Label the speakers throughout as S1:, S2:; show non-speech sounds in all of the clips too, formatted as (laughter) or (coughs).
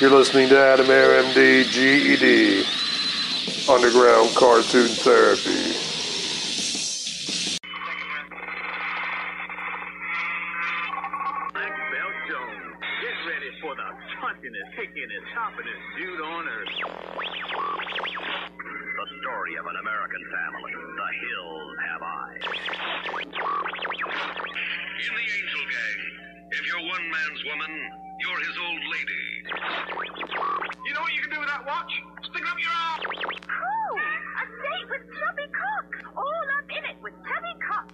S1: You're listening to Adam Air MD GED Underground Cartoon Therapy.
S2: The
S3: story of an American family. The hills have eyes.
S2: Watch? Stick up your ass.
S4: Cool! A date with Chubby Cook! All up in it with Chubby Cook!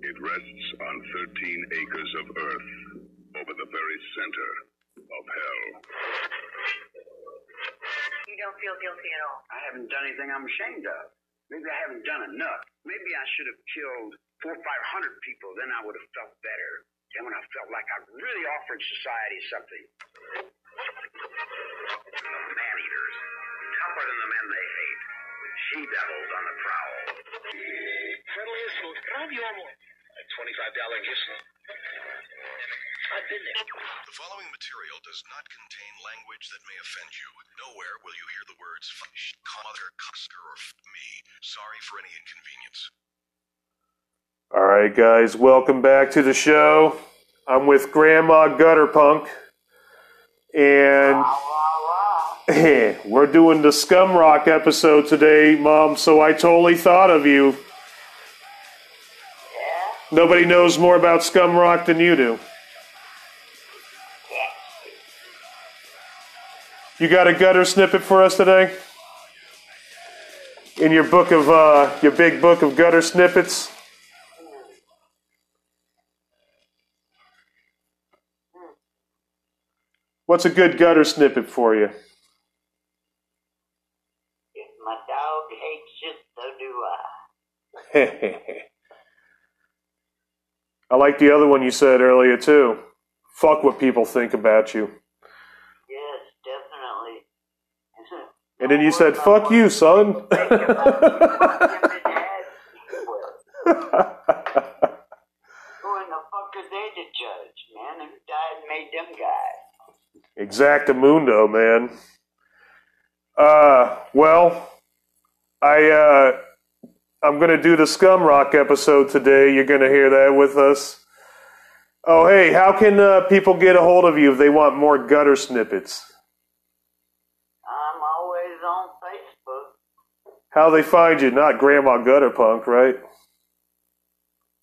S5: It rests on 13 acres of earth over the very center of hell.
S6: You don't feel guilty at all.
S3: I haven't done anything I'm ashamed of. Maybe I haven't done enough. Maybe I should have killed four or five hundred people. Then I would have felt better. Then when I felt like I really offered society something. The man-eaters. Tougher than the men they hate. She-devils on the prowl.
S7: Friendliest, most radio amor. A $25 gift. I've been there.
S8: The following material does not contain language that may offend you. Nowhere will you hear the words fuck, mother, cusker, or f me. Sorry for any inconvenience.
S1: All right, guys, welcome back to the show. I'm with Grandma Gutterpunk, and (laughs) we're doing the Scum Rock episode today, Mom. So I totally thought of you. Yeah. Nobody knows more about Scum Rock than you do. You got a gutter snippet for us today? In your book of uh, your big book of gutter snippets? What's a good gutter snippet for you?
S6: If my dog hates you, so do I. (laughs)
S1: I like the other one you said earlier too. Fuck what people think about you.
S6: Yes, definitely.
S1: And then you said, fuck you, son.
S6: Think about you fucking in the head. Well, Who in the fuck are they to judge, man? Who died and made them guys?
S1: Exactamundo, man. Uh, well, I, uh, I'm gonna do the Scum Rock episode today. You're gonna hear that with us. Oh, hey, how can uh, people get a hold of you if they want more gutter snippets?
S6: I'm always on Facebook.
S1: How they find you? Not Grandma Gutterpunk, right?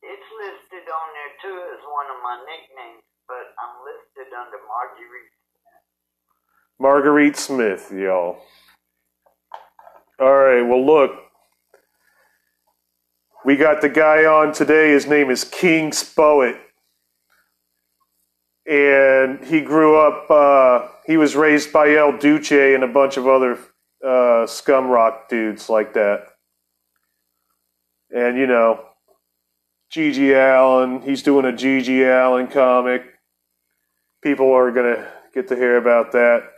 S6: It's listed on there too as one of my nicknames, but I'm listed under Marjorie.
S1: Marguerite Smith, y'all. All right, well, look. We got the guy on today. His name is King Spoet. And he grew up, uh, he was raised by El Duce and a bunch of other uh, scum rock dudes like that. And, you know, GG Allin, he's doing a GG Allin comic. People are going to get to hear about that.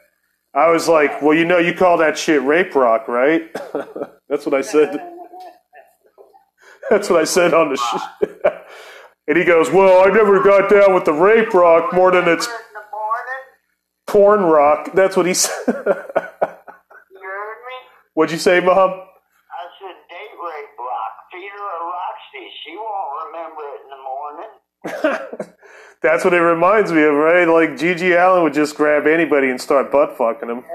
S1: I was like, well, you know, you call that shit rape rock, right? (laughs) That's what I said. That's what I said on the show. and he goes, well, I never got down with the rape rock more than it's porn rock. That's what he said. (laughs)
S6: you heard me?
S1: What'd you say, Mom?
S6: I said date rape rock. Feed her a Roxy. She won't remember it in the morning. (laughs)
S1: That's what it reminds me of, right? Like GG Allin would just grab anybody and start butt fucking them.
S6: Yeah.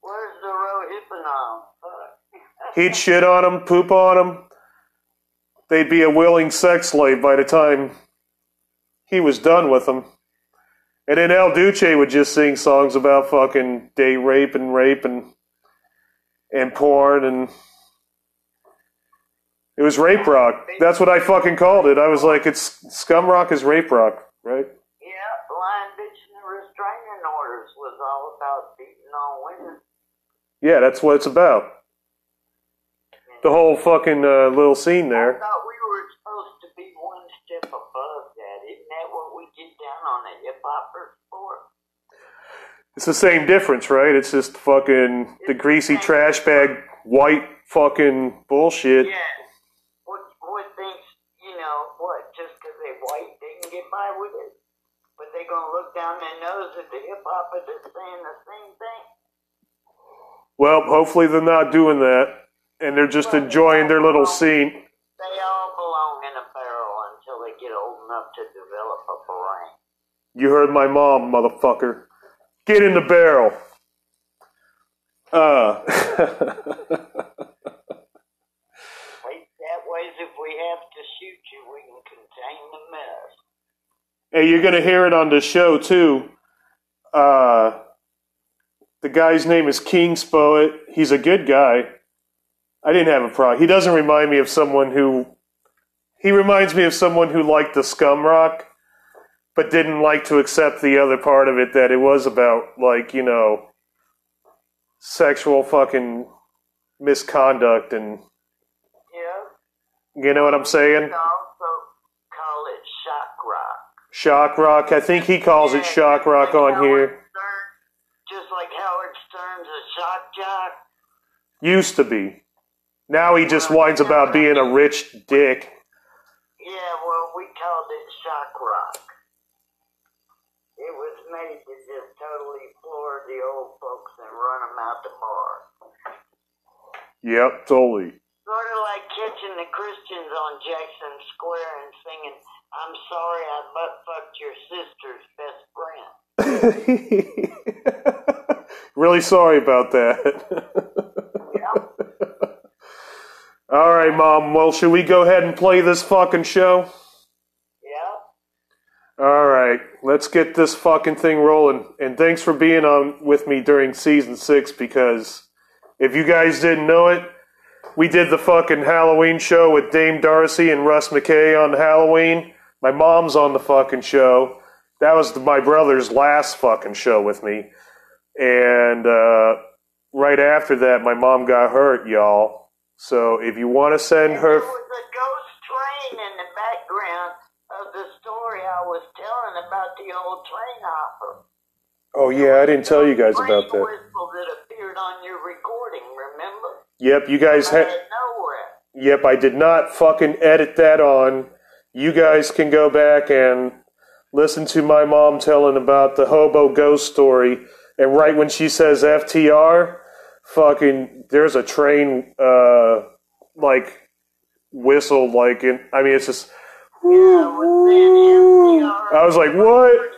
S6: Where's the Rohypnol?
S1: He'd shit on them, poop on them. They'd be a willing sex slave by the time he was done with them. And then El Duce would just sing songs about fucking day rape and rape and and porn and it was rape rock. That's what I fucking called it. I was like, it's scum rock is rape rock, right?
S6: Yeah, blind bitch and restraining orders was all about beating on women.
S1: Yeah, that's what it's about. The whole fucking uh, little scene
S6: I
S1: there.
S6: thought we were supposed to be one step above that. Isn't that what we get down on the hip hoppers for?
S1: It's the same difference, right? It's just fucking the greasy trash bag, white fucking bullshit.
S6: Yeah. What what thinks you know what? Just because they white, they can get by with it. But they gonna look down their nose at the hip hop and they're saying the same thing.
S1: Well, hopefully they're not doing that, and they're just enjoying their little scene.
S6: They all belong in a barrel until they get old enough to develop a brain.
S1: You heard my mom, motherfucker. Get in the barrel. Uh.
S6: That ways if we have to shoot you, we can contain the mess.
S1: Hey, you're gonna hear it on the show too. Uh, the guy's name is King Spoet. He's a good guy. I didn't have a problem. He doesn't remind me of someone who. He reminds me of someone who liked the scum rock, but didn't like to accept the other part of it that it was about, like, you know, sexual fucking misconduct and.
S6: Yeah.
S1: You know what I'm saying?
S6: You can also call it shock rock.
S1: Shock rock. I think he calls it shock rock
S6: like
S1: on
S6: Howard
S1: here.
S6: Stern- just like Howard Stern's a shock jock.
S1: Used to be. Now he just whines about being a rich dick.
S6: Yeah, well, we called it shock rock. It was made to just totally floor the old folks and run them out the bar.
S1: Yep, totally.
S6: Sort of like catching the Christians on Jackson Square and singing, I'm sorry I butt fucked your sister's best friend. (laughs)
S1: really sorry about that. Yeah. (laughs) All right, Mom. Well, should we go ahead and play this fucking show?
S6: Yeah?
S1: All right, let's get this fucking thing rolling. And thanks for being on with me during season six because if you guys didn't know it, we did the fucking Halloween show with Dame Darcy and Russ McKay on Halloween. My mom's on the fucking show. That was my brother's last fucking show with me. And uh, right after that, my mom got hurt, y'all. So if you want to send
S6: And
S1: her.
S6: there was a ghost train in the background of the story I was telling about the old train hopper.
S1: Oh, yeah, I didn't tell you guys about that.
S6: whistle that appeared on your recording, remember?
S1: Yep, you guys had. Yep, I did not fucking edit that on. You guys can go back and listen to my mom telling about the hobo ghost story. And right when she says FTR, fucking, there's a train, uh, like, whistle, like, in, I mean, it's just.
S6: Yeah, I was
S1: like, what?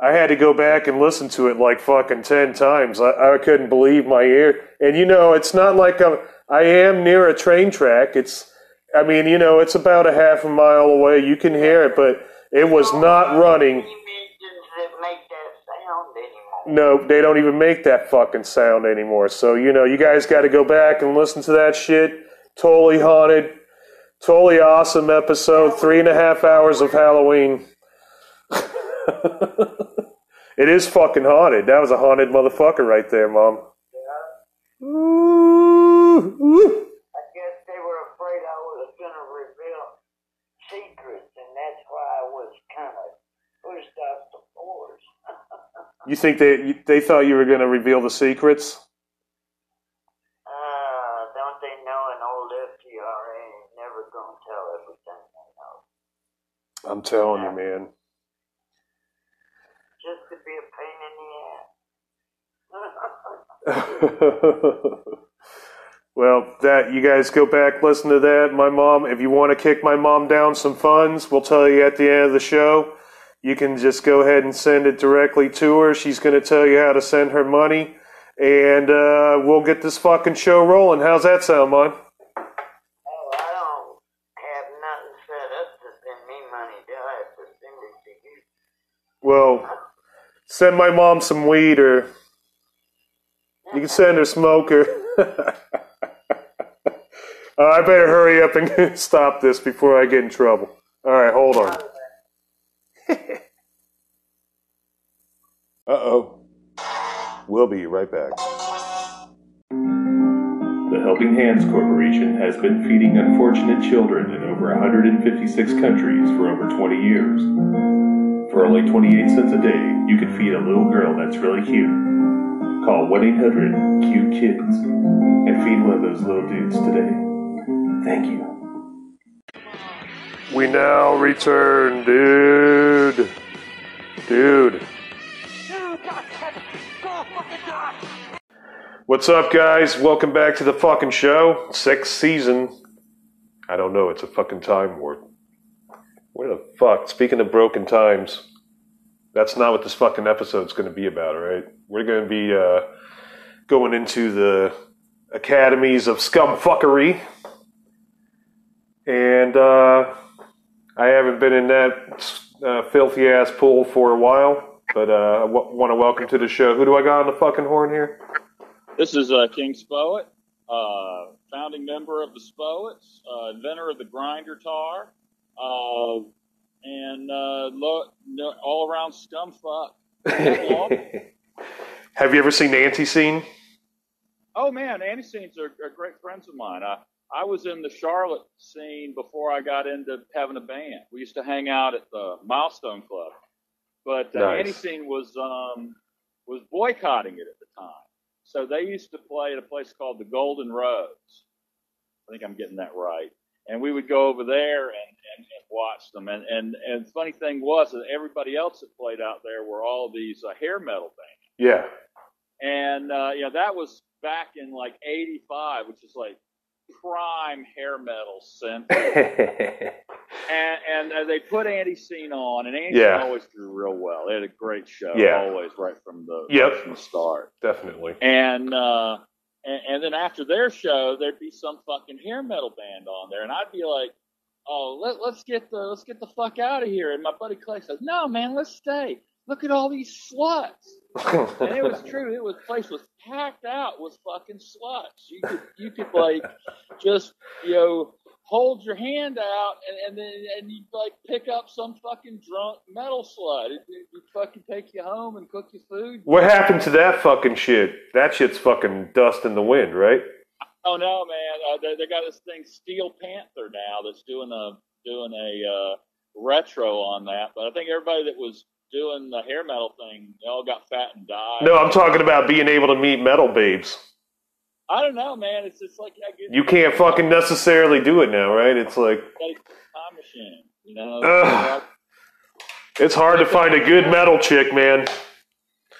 S1: I had to go back and listen to it like fucking 10 times. I, I couldn't believe my ear. And you know, it's not like I'm, I am near a train track. It's, I mean, you know, it's about a half a mile away. You can hear it, but it was not running.
S6: Dimensions that make that sound anymore.
S1: No, they don't even make that fucking sound anymore. So, you know, you guys got to go back and listen to that shit. Totally haunted. Totally awesome episode. Three and a half hours of Halloween. (laughs) it is fucking haunted. That was a haunted motherfucker right there, Mom. Ooh, ooh.
S6: I guess they were afraid I was going to reveal secrets, and that's why I was kind of pushed off the force.
S1: You think they they thought you were going to reveal the secrets?
S6: Uh, don't they know an old ain't never going to tell everything they know?
S1: I'm telling you, man.
S6: Just to be a pain in the ass. (laughs)
S1: well, that you guys go back, listen to that. My mom, if you want to kick my mom down some funds, we'll tell you at the end of the show. You can just go ahead and send it directly to her. She's going to tell you how to send her money, and uh, we'll get this fucking show rolling. How's that sound, Mon?
S6: oh, I don't have nothing set up to send me money, do I have to send it to you?
S1: Well, send my mom some weed, or you can send her smoker. (laughs) Uh, I better hurry up and (laughs) stop this before I get in trouble. All right, hold on. Uh oh. We'll be right back. The Helping Hands Corporation has been feeding unfortunate children in over 156 countries for over 20 years. For only 28 cents a day, you can feed a little girl that's really cute. Call 1 800 Cute Kids and feed one of those little dudes today. Thank you. We now return, dude. dude. What's up, guys? Welcome back to the fucking show. Sixth season. I don't know. It's a fucking time warp. Where the fuck? Speaking of broken times, that's not what this fucking episode's going to be about, right? We're going to be uh, going into the academies of scumfuckery. And uh, I haven't been in that uh, filthy ass pool for a while, but uh, I w- want to welcome to the show. Who do I got on the fucking horn here?
S9: This is uh, King Spoet, uh, founding member of the Spoets, uh, inventor of the grinder tar, uh, and uh, lo- no, all around scum fuck. (laughs)
S1: Have you ever seen the Antiseen?
S9: Oh man, Antiseens are, are great friends of mine. I, I was in the Charlotte scene before I got into having a band. We used to hang out at the Milestone Club, but uh,
S1: Nice.
S9: Antiseen was um, was boycotting it at the time. So they used to play at a place called the Golden Rose. I think I'm getting that right. And we would go over there and, and, and watch them. And, and and the funny thing was that everybody else that played out there were all these uh, hair metal bands
S1: Yeah.
S9: and uh, yeah, that was back in like '85, which is like prime hair metal synth. (laughs) and and uh, they put Antiseen on, and Andy
S1: Yeah.
S9: always drew real well. They had a great show,
S1: Yeah.
S9: always right from the
S1: Yep.
S9: right from the start.
S1: Definitely.
S9: And uh, and, and then after their show, there'd be some fucking hair metal band on there, and I'd be like. Oh, let, let's get the let's get the fuck out of here. And my buddy Clay says, "No, man, let's stay. Look at all these sluts." (laughs) and it was true. It was place was packed out with fucking sluts. You could you could like just you know hold your hand out and, and then and you like pick up some fucking drunk metal slut. It, it, would fucking take you home and cook you food.
S1: what happened to that fucking shit? That shit's fucking dust in the wind, right?
S9: Oh no, man! Uh, they, they got this thing Steel Panther now that's doing a doing a uh, retro on that. But I think everybody that was doing the hair metal thing, they all got fat and died.
S1: No, I'm talking about being able to meet metal babes.
S9: I don't know, man. It's just like I get
S1: You can't fucking necessarily do it now, right? It's like
S9: time machine. You know,
S1: Ugh. it's hard to find a good metal chick, man.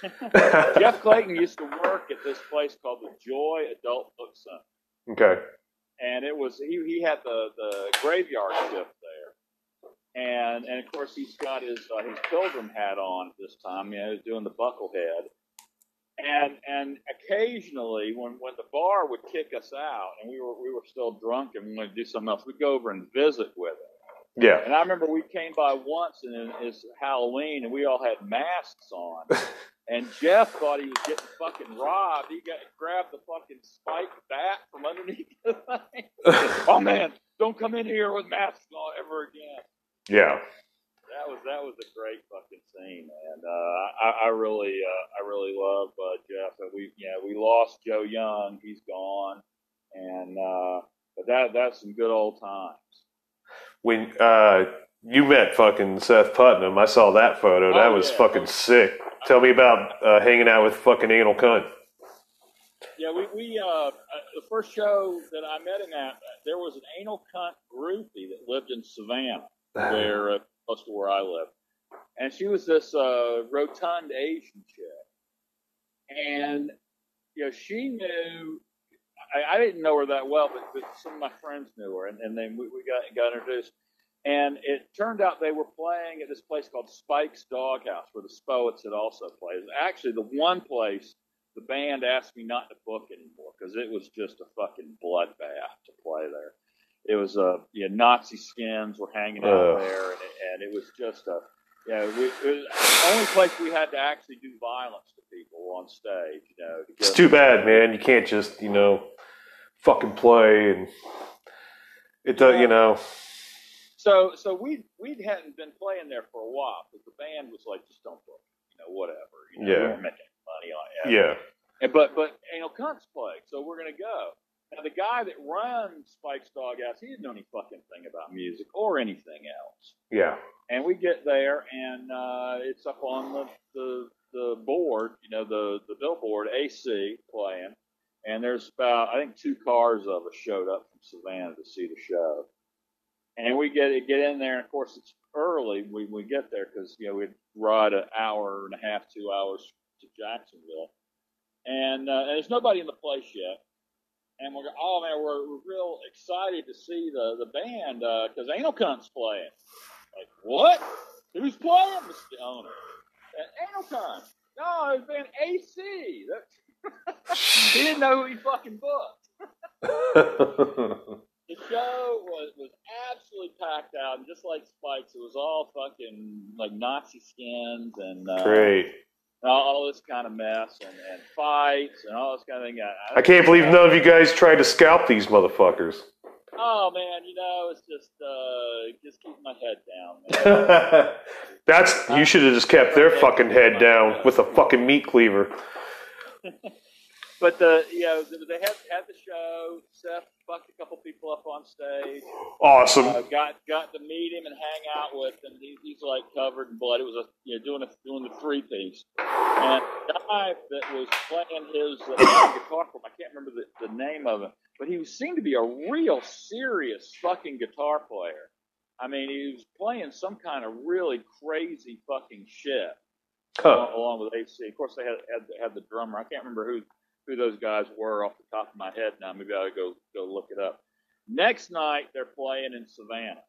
S1: (laughs)
S9: Jeff Clayton used to work at this place called the Joy Adult Book Center,
S1: Okay.
S9: and it was he he had the the graveyard shift there, and and of course he's got his uh, his pilgrim hat on at this time. You know, he's doing the bucklehead, and and occasionally when when the bar would kick us out and we were we were still drunk and we wanted to do something else, we'd go over and visit with him.
S1: Yeah.
S9: And I remember we came by once and it's Halloween and we all had masks on. (laughs) And Jeff thought he was getting fucking robbed. He got grabbed the fucking spiked bat from underneath the thing. (laughs) oh man, don't come in here with masks on ever again.
S1: Yeah.
S9: That was that was a great fucking scene, man. Uh, I, I really uh, I really love uh, Jeff. And we yeah we lost Joe Young. He's gone, and uh, but that that's some good old times.
S1: When uh you met fucking Seth Putnam, I saw that photo. That
S9: Oh,
S1: was
S9: yeah.
S1: fucking sick. Tell me about uh, hanging out with fucking anal cunt.
S9: Yeah, we, we uh, uh, the first show that I met him at, there was an anal cunt groupie that lived in Savannah, (sighs) where uh, close to where I live, and she was this uh, rotund Asian chick, and you know she knew. I, I didn't know her that well, but, but some of my friends knew her, and, and then we, we got got introduced. And it turned out they were playing at this place called Spike's Doghouse, where the Spoets had also played. Actually the one place the band asked me not to book anymore because it was just a fucking bloodbath to play there. It was a uh, yeah, Nazi skins were hanging out
S1: Ugh.
S9: there, and it, and it was just a yeah. We, it was the only place we had to actually do violence to people on stage. You know, to
S1: It's too bad, man. You can't just, you know, fucking play and it does, you know.
S9: So so we we hadn't been playing there for a while because the band was like, just don't book, you know, whatever. You know,
S1: Yeah.
S9: we weren't making money on it.
S1: Yeah.
S9: And, but but you know, Cunt's playing, so we're gonna go. Now the guy that runs Spike's Doghouse, he didn't know any fucking thing about music or anything else.
S1: Yeah.
S9: And we get there, and uh, it's up on the, the the board, you know, the the billboard AC playing, and there's about I think two cars of us showed up from Savannah to see the show, and we get get in there, and of course it's early. We we get there because you know we'd ride an hour and a half, two hours to Jacksonville, and, uh, and there's nobody in the place yet. And we're oh man, we're, we're real excited to see the the band because Anal Cunt's playing. Like what? Who's playing? The owner. Anal Cunt. No, it's been AC. (laughs) He didn't know who he fucking booked. (laughs) The show was, was absolutely packed out, and just like Spikes, it was all fucking like Nazi skins and uh,
S1: Great.
S9: All, all this kind of mess and, and fights and all this kind of thing. I,
S1: I can't believe none of you guys tried to scalp these motherfuckers.
S9: Oh man, you know, it's just uh, just keeping my head down. Man. (laughs)
S1: That's you should have just kept their fucking head down with a fucking meat cleaver. (laughs)
S9: but the you know they had had the show. Seth fucked a couple people up on stage.
S1: Awesome.
S9: Uh, got got to meet him and hang out with him. He, he's like covered in blood. It was a you know doing a doing the three piece. And the guy that was playing his uh, guitar for him, I can't remember the, the name of him, but he seemed to be a real serious fucking guitar player. I mean, he was playing some kind of really crazy fucking shit
S1: Huh.
S9: along with AC. Of course, they had, had had the drummer. I can't remember who who those guys were off the top of my head now. Maybe I will go go look it up. Next night they're playing in Savannah,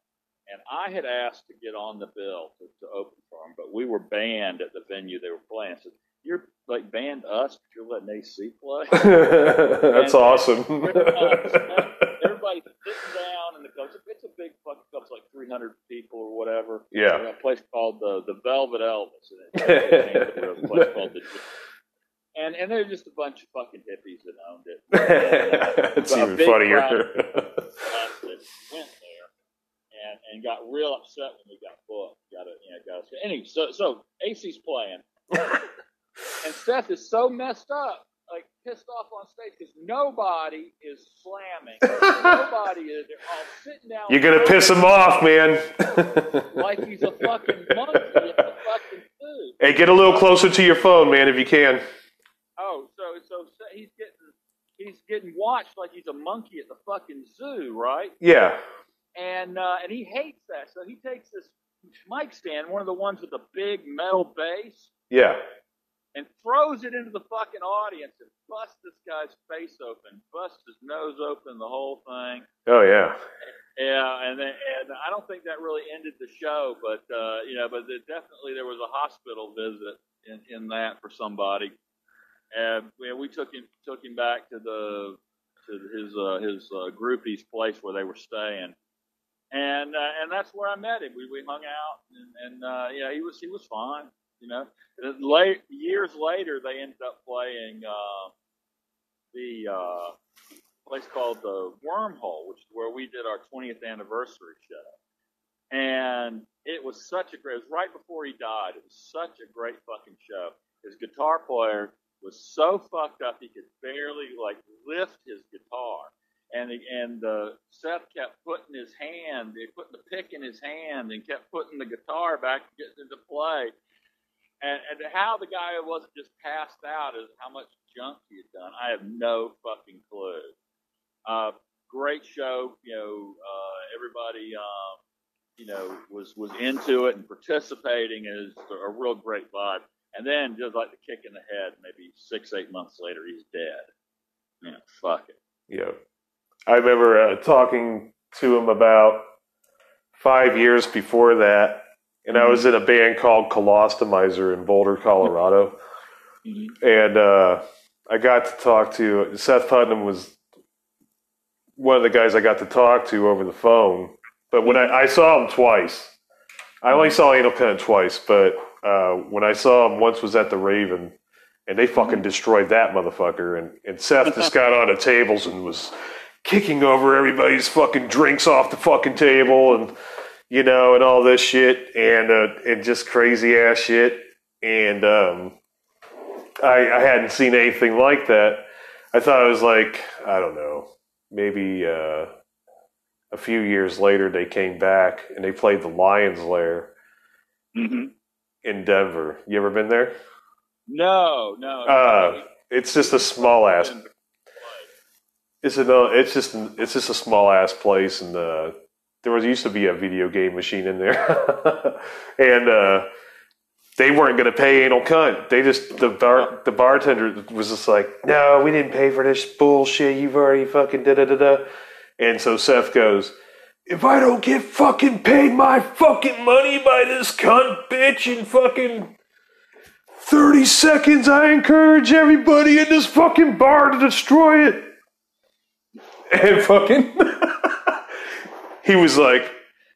S9: and I had asked to get on the bill to, to open for them, but we were banned at the venue they were playing. Said, "You're like banned us, but you're letting AC play." (laughs)
S1: That's awesome.
S9: Everybody's sitting down in the club. It's a, it's a big fucking club. It's like 300 people or whatever.
S1: Yeah.
S9: A place called the the Velvet Elvis. And it's a place called the and and they're just a bunch of fucking hippies that owned it. (laughs) A
S1: even funnier.
S9: crowd of (laughs) us that went there and and got real upset when we got booked. Got it, you know, got us. Anyway, so so AC's playing, (laughs) and Seth is so messed up, like pissed off on stage because nobody is slamming. nobody is. They're all sitting down.
S1: You're gonna piss him off, man.
S9: like he's a fucking monkey the fucking food.
S1: hey, get a little closer to your phone, man, if you can.
S9: Oh, so so he's getting he's getting watched like he's a monkey at the fucking zoo, right?
S1: Yeah.
S9: And uh, and he hates that, so he takes this mic stand, one of the ones with the big metal base,
S1: Yeah.
S9: and throws it into the fucking audience and busts this guy's face open, busts his nose open, the whole thing.
S1: Oh yeah.
S9: Yeah, and then, and I don't think that really ended the show, but uh, you know, but there, definitely there was a hospital visit in, in that for somebody, and we, we took him took him back to the to his uh, his uh, groupie's place where they were staying, and uh, and that's where I met him. We we hung out, and, and uh, yeah, he was he was fine, you know. Late years later, they ended up playing uh, the uh, place called the Wormhole, which is where we did our 20th anniversary show. And it was such a great, it was right before he died. It was such a great fucking show. His guitar player was so fucked up he could barely like lift his guitar. And the, and uh, Seth kept putting his hand, putting the pick in his hand, and kept putting the guitar back to get into play. And, and how the guy wasn't just passed out is how much junk he had done. I have no fucking clue. Uh, great show. You know, uh, everybody, um, you know, was was into it and participating. Is a real great vibe. And then just like the kick in the head, maybe six eight months later, he's dead. You know, fuck it.
S1: Yeah. I remember uh, talking to him about five years before that, and I was in a band called Colostomizer in Boulder, Colorado. And uh, I got to talk to Seth Putnam was one of the guys I got to talk to over the phone. But when I, I saw him twice, I only saw Anal Cunt twice, but uh, when I saw him once was at the Raven, and they fucking destroyed that motherfucker. And, and Seth just got on the tables and was kicking over everybody's fucking drinks off the fucking table and you know and all this shit and uh, and just crazy ass shit. And um, I, I hadn't seen anything like that. I thought it was like I don't know, maybe uh, a few years later they came back and they played the Lions Lair
S9: Mm-hmm.
S1: In Denver. You ever been there?
S9: No, no.
S1: Uh, it's just a small ass. It's a no. It's just it's just a small ass place, and uh, there was used to be a video game machine in there, (laughs) and uh, they weren't going to pay anal cunt. They just the bar the bartender was just like, no, we didn't pay for this bullshit. You've already fucking da da da da. And so Seth goes, if I don't get fucking paid my fucking money by this cunt bitch in fucking 30 seconds, I encourage everybody in this fucking bar to destroy it. And fucking, (laughs) he was like,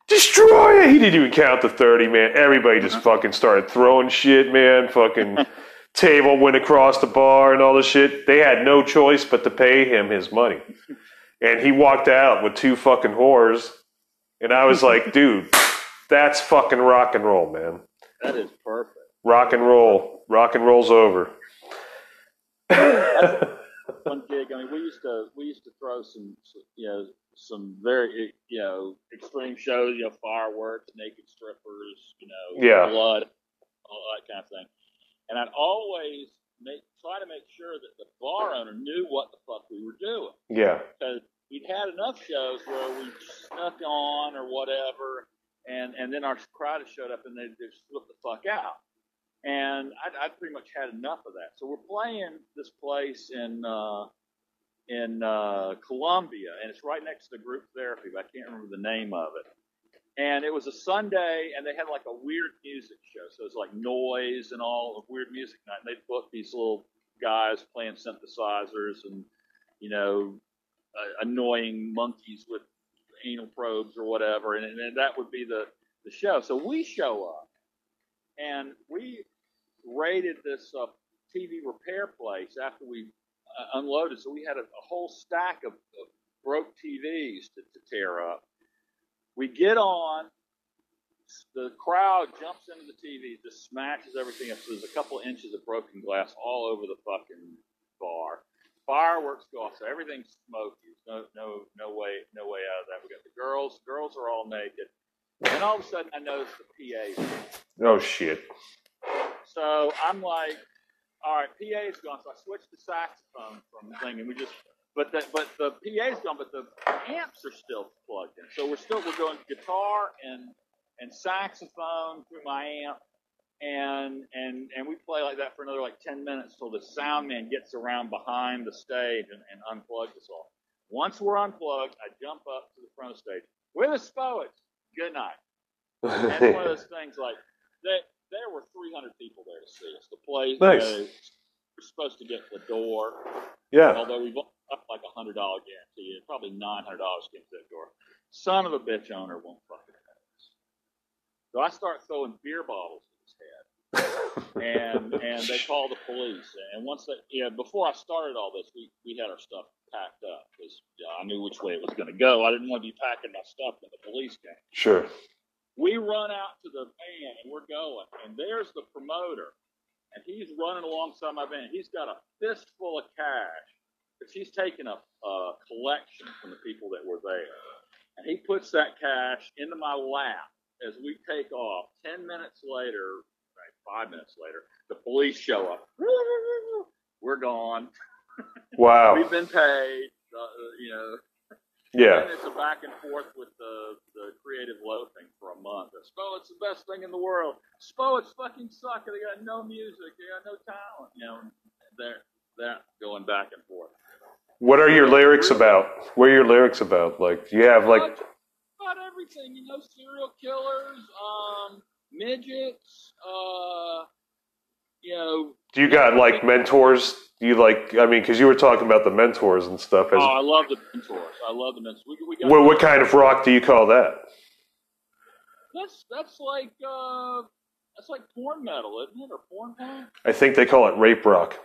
S1: destroy it. He didn't even count to 30, man. Everybody just fucking started throwing shit, man. Fucking (laughs) table went across the bar and all this shit. They had no choice but to pay him his money. And he walked out with two fucking whores. And I was like, dude, that's fucking rock and roll, man.
S9: That is perfect.
S1: Rock and roll. Rock and roll's over. (laughs)
S9: One gig. I mean, we used to we used to throw some you know some very you know extreme shows. You know, fireworks, naked strippers. You know,
S1: Yeah.
S9: blood, all that kind of thing. And I'd always make try to make sure that the bar owner knew what the fuck we were doing
S1: Yeah.
S9: because we'd had enough shows where we snuck on or whatever, and and then our crowd showed up and they just flipped the fuck out. And I'd, I'd pretty much had enough of that. So we're playing this place in uh, in uh, Columbia, and it's right next to the group therapy, but I can't remember the name of it. And it was a Sunday, and they had like a weird music show. So it was like noise and all of weird music night. And they'd book these little guys playing synthesizers and, you know, uh, annoying monkeys with anal probes or whatever, and, and that would be the the show. So we show up, and we raided this uh, TV repair place after we uh, unloaded. So we had a, a whole stack of, of broke TVs to, to tear up. We get on. The crowd jumps into the TV, just smashes everything up. So there's a couple inches of broken glass all over the fucking bar fireworks go off, so everything's smoky. There's no, no, no way, no way out of that. We got the girls. Girls are all naked, and all of a sudden, I notice the PA.
S1: Oh shit.
S9: So I'm like, all right, PA's gone. So I switched to saxophone from the thing, and we just, but the, but the PA's gone, but the amps are still plugged in. So we're still we're going guitar and and saxophone through my amp, and and and we play like that for another like ten minutes till the sound man gets around behind the stage and, and unplugs us all. Once we're unplugged, I jump up to the front of the stage. We're the Spoets. Good night. And one of (laughs) those things like that. There were 300 people there to see us. The place
S1: Nice.
S9: uh, we're supposed to get the door.
S1: Yeah.
S9: Although we've up like a hundred dollar guarantee, and probably nine hundred dollars to get that door. Son of a bitch owner won't fucking pay us. So I start throwing beer bottles at his head, and (laughs) and they call the police. And once they, yeah, before I started all this, we we had our stuff packed up because yeah, I knew which way it was going to go. I didn't want to be packing my stuff when the police came.
S1: Sure.
S9: We run out to the van and we're going, and there's the promoter, and he's running alongside my van. He's got a fistful of cash because he's taking a, a collection from the people that were there, and he puts that cash into my lap as we take off. Ten minutes later, right, five minutes later, the police show up. (laughs) We're gone. (laughs)
S1: Wow.
S9: We've been paid. Uh, you know.
S1: Yeah.
S9: And it's a back and forth with the, the creative loafing for a month. Spo, it's the best thing in the world. Spo, it's fucking suck. They got no music. They got no talent. You know, they're, they're going back and forth.
S1: What are your lyrics about? What are your lyrics about? Like, do you have like,
S9: About everything, you know, serial killers, um, midgets, uh, you know.
S1: do you got like mentors? Do you like, I mean, because you were talking about the mentors and stuff. As,
S9: Oh, I love the mentors. I love the mentors. We, we got
S1: what, what kind of rock do you call that?
S9: That's that's like uh, that's like porn metal, isn't it, or porn punk?
S1: I think they call it rape rock.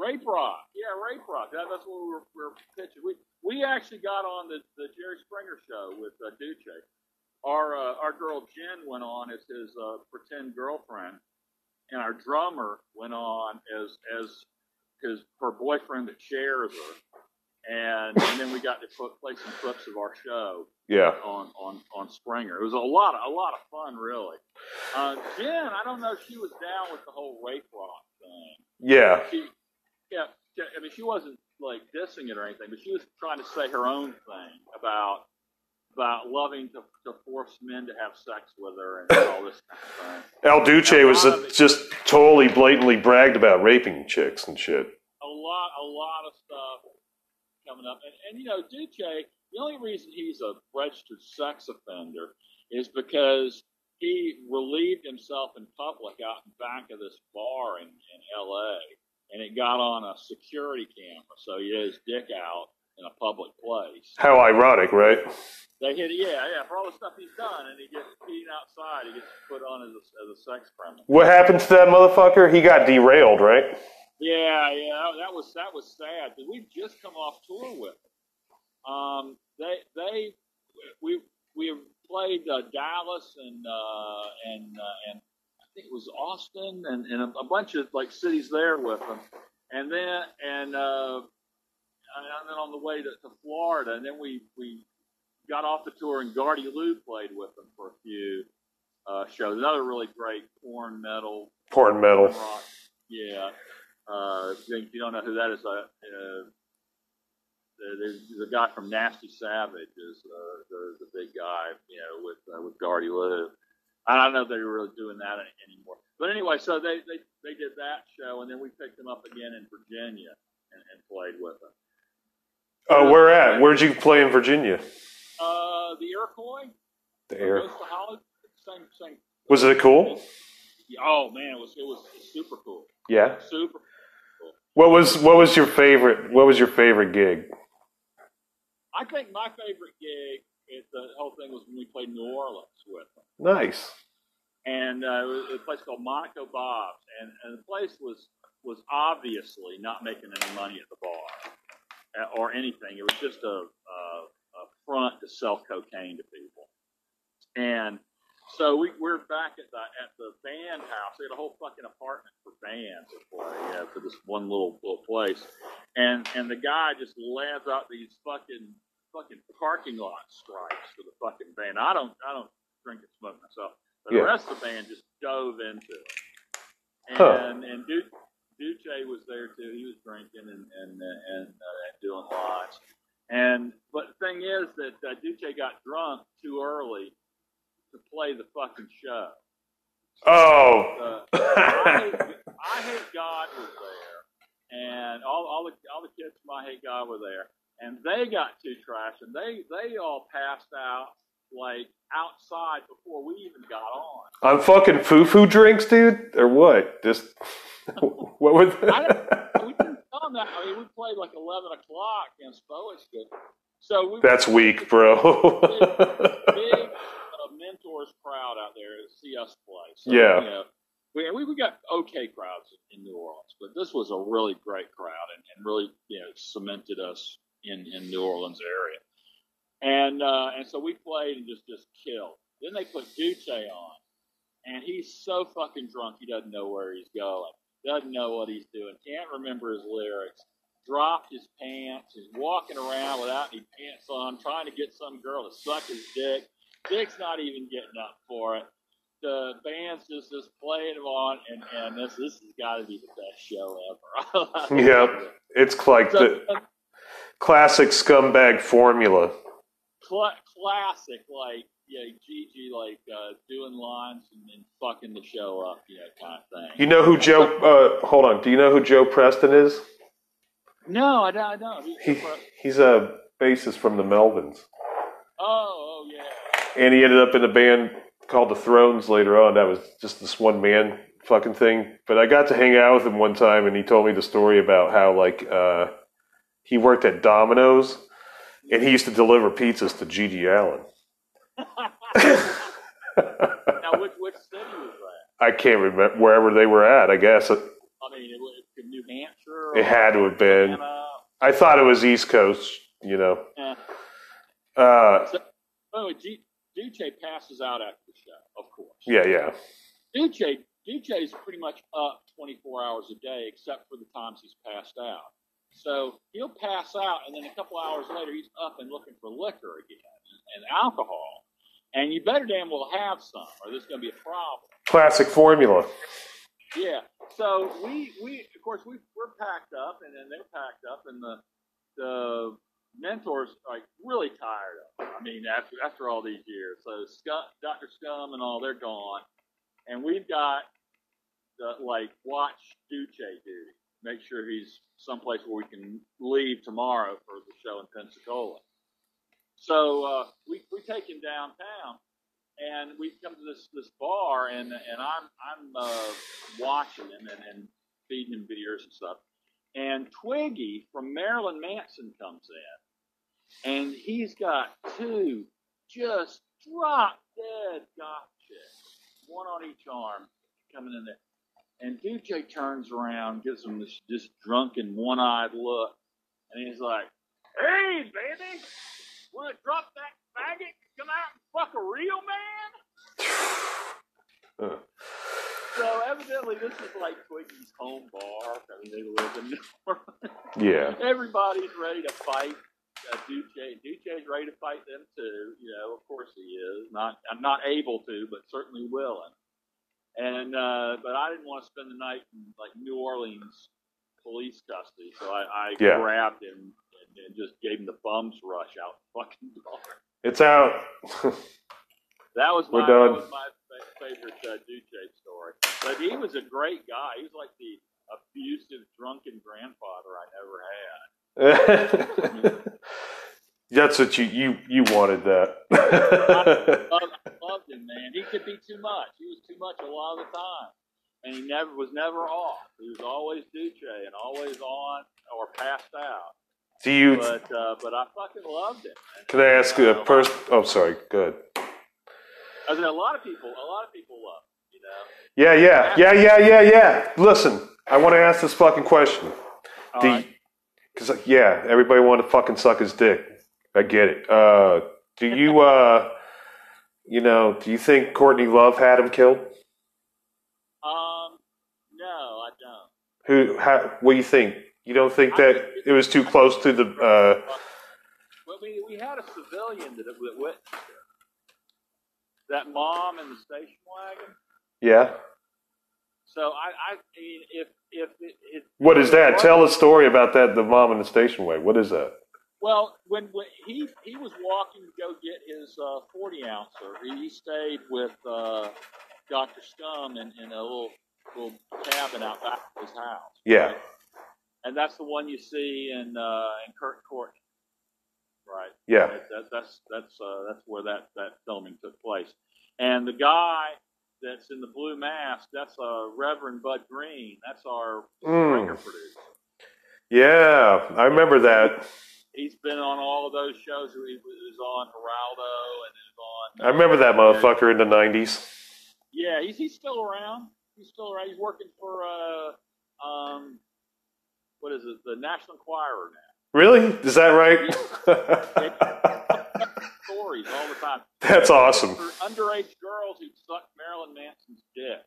S9: Rape rock, yeah, rape rock. That, that's what we were, we were pitching. We we actually got on the, the Jerry Springer show with uh, Duce. Our uh, our girl Jen went on as his uh, pretend girlfriend, and our drummer went on as as his her boyfriend that shares her. And, and then we got to put, play some clips of our show
S1: Yeah.
S9: on, on, on Springer. It was a lot of, a lot of fun, really. Uh, Jen, I don't know if she was down with the whole rape rock thing.
S1: Yeah.
S9: She, yeah, yeah, I mean, she wasn't like dissing it or anything, but she was trying to say her own thing about, about loving to, to force men to have sex with her and (coughs) all this kind of thing.
S1: El Duce
S9: A
S1: was
S9: it-
S1: just totally blatantly bragged about raping chicks and shit.
S9: a lot, a lot of stuff coming up. And, and you know, Duce, the only reason he's a registered sex offender is because he relieved himself in public out in back of this bar in, in L.A. and it got on a security camera, so he had his dick out in a public place.
S1: How ironic, right?
S9: They hit, yeah, yeah, for all the stuff he's done, and he gets peed outside. He gets put on as a, as a sex criminal.
S1: What happened to that motherfucker? He got derailed, right?
S9: Yeah, yeah, that was that was sad we've just come off tour with them. Um, they they we we played uh, Dallas and uh, and uh, and I think it was Austin and, and a, a bunch of like cities there with them, and then and uh, and then on the way to, to Florida, and then we we got off the tour and Gardy Lou played with them for a few uh, shows. Another really great corn metal
S1: Porn metal.
S9: rock. Yeah. Uh, if you don't know who that is, uh, uh, there's the guy from Nasty Savage is uh, the, the big guy, you know, with uh, with Gardy Lou. I don't know if they're really doing that anymore. But anyway, so they, they, they did that show, and then we picked them up again in Virginia and, and played with them.
S1: Oh, where at? Where'd you play in Virginia?
S9: Uh, the Iroquois,
S1: The air.
S9: Ghost of Hollywood, same, same.
S1: Was it cool?
S9: Oh man, it was it was super cool,
S1: Yeah.
S9: super.
S1: What was what was your favorite? What was your favorite gig?
S9: I think my favorite gig, it, the whole thing was when we played New Orleans with them.
S1: Nice.
S9: and uh, it was a place called Monaco Bob's, and, and the place was was obviously not making any money at the bar uh, or anything. It was just a, a, a front to sell cocaine to people, and so we we're back at the at the band house. They had a whole fucking apartment for bands to play, yeah, for this one little little place, and and the guy just lands out these fucking fucking parking lot stripes for the fucking band. I don't I don't drink and smoke myself. But
S1: Yeah.
S9: the rest of the band just dove into it. And
S1: Huh.
S9: and Du- Duce was there too. He was drinking and and and, uh, and doing lots. And but the thing is that uh, Duce got drunk too early to play the fucking show.
S1: Oh.
S9: Uh, I, (laughs) hate, I hate God was there, and all all the all the kids from I Hate God were there, and they got too trash, and they they all passed out like outside before we even got on.
S1: I'm fucking foo foo drinks, dude, or what? Just (laughs) what was?
S9: I we didn't that. I mean, we played like eleven o'clock against Boasted, so we
S1: That's weak, bro.
S9: big (laughs) uh, mentors crowd out there to see us play. So,
S1: Yeah.
S9: You know, we, we we got okay crowds in New Orleans, but this was a really great crowd and, and really you know cemented us in in New Orleans area. And uh, and so we played and just just killed. Then they put Duce on, and he's so fucking drunk he doesn't know where he's going, doesn't know what he's doing, can't remember his lyrics. Dropped his pants, is walking around without any pants on, trying to get some girl to suck his dick. Dick's not even getting up for it. The band's just just playing him on, and, and this this has got to be the best show ever. (laughs)
S1: yeah, it's like
S9: So,
S1: the classic scumbag formula.
S9: cla classic, like yeah, GG, like uh, doing lines and, then fucking the show up, you know, kind of thing.
S1: You know who Joe? Uh, hold on. Do you know who Joe Preston is?
S9: No, I don't. I don't. Who's
S1: He he's a bassist from the Melvins,
S9: oh, oh yeah.
S1: and he ended up in a band called the Thrones later on. That was just this one man fucking thing. But I got to hang out with him one time, and he told me the story about how like uh, he worked at Domino's, and he used to deliver pizzas to GG Allin. (laughs)
S9: Now, which which city was that?
S1: I can't remember wherever they were at. I guess it,
S9: I mean, it was New Hampshire.
S1: it had to have been.
S9: Atlanta?
S1: I thought it was East Coast. You know.
S9: Yeah.
S1: Uh,
S9: Oh, G- Duce passes out after the show, of course.
S1: yeah, yeah.
S9: Duce, Duce is pretty much up 24 hours a day, except for the times he's passed out. So he'll pass out, and then a couple hours later, he's up and looking for liquor again and alcohol. And you better damn well have some, or there's going to be a problem.
S1: Classic formula.
S9: Yeah. So we, we of course, we, we're packed up, and then they're packed up, and the, the mentors like really tired of. I mean, after after all these years, so Scum, Dr. Scum and all they're gone, and we've got the, like watch Duce duty, make sure he's someplace where we can leave tomorrow for the show in Pensacola. So uh, we we take him downtown, and we come to this this bar, and and I'm I'm uh, watching him and, and feeding him beers and stuff. And Twiggy from Marilyn Manson comes in, and he's got two just drop dead goth one on each arm, coming in there. And DJ turns around, gives him this just drunken, one-eyed look, and he's like, "Hey, baby, want to drop that faggot? Come out and fuck a real man?" (sighs)
S1: Uh,
S9: So evidently, this is like Twiggy's home bar. I mean, they live in (laughs)
S1: yeah.
S9: Everybody's ready to fight uh, Duce. Duce's ready to fight them too. You know, of course he is. Not, I'm not able to, but certainly willing. And uh, but I didn't want to spend the night in like New Orleans police custody, so I, I
S1: Yeah.
S9: grabbed him and, just gave him the bums rush out fucking door.
S1: It's out.
S9: That was
S1: We're
S9: my
S1: done.
S9: that was my fa- favorite uh, Duce story. But he was a great guy. He was like the abusive, drunken grandfather I never had. (laughs)
S1: That's what you you you wanted that.
S9: loved, (laughs) loved him, man. He could be too much. He was too much a lot of the time, and he never was never off. He was always Duce and always on or passed out.
S1: Do you?
S9: But uh, but I fucking loved it.
S1: Can I ask
S9: you
S1: a person? Oh, sorry. Good.
S9: I mean, a lot of people, a lot of people love. You know.
S1: Yeah, yeah, yeah, yeah, yeah, yeah. Listen, I want to ask this fucking question. Do
S9: right.
S1: because yeah, everybody want to fucking suck his dick. I get it. Uh, do (laughs) you uh, you know, do you think Courtney Love had him killed?
S9: Um, no, I don't.
S1: Who? How, what do you think? You don't think that it was too close to the? Uh,
S9: Well, we we had a civilian that that witnessed it. That mom in the station wagon.
S1: yeah.
S9: So I, I mean, if if it, it
S1: What is that? Tell a story about that. The mom in the station wagon. What is that?
S9: Well, when, when he he was walking to go get his uh, forty ouncer, he stayed with uh, Doctor Scum in, in a little little cabin out back of his house.
S1: Yeah.
S9: And that's the one you see in uh, in Kurt Courtney, right?
S1: Yeah.
S9: That, that, that's that's uh, that's where that that filming took place. And the guy that's in the blue mask, that's uh, Reverend Bud Green. That's our
S1: Mm.
S9: Producer.
S1: Yeah, I remember that.
S9: He's been on all of those shows. He was on Geraldo and on.
S1: I remember that motherfucker in the nineties.
S9: Yeah, he's he's still around. He's still around. He's working for uh um what is it? The National Enquirer now.
S1: Really? Is that right? (laughs)
S9: Stories all the time.
S1: That's awesome.
S9: For underage girls who sucked Marilyn Manson's dick.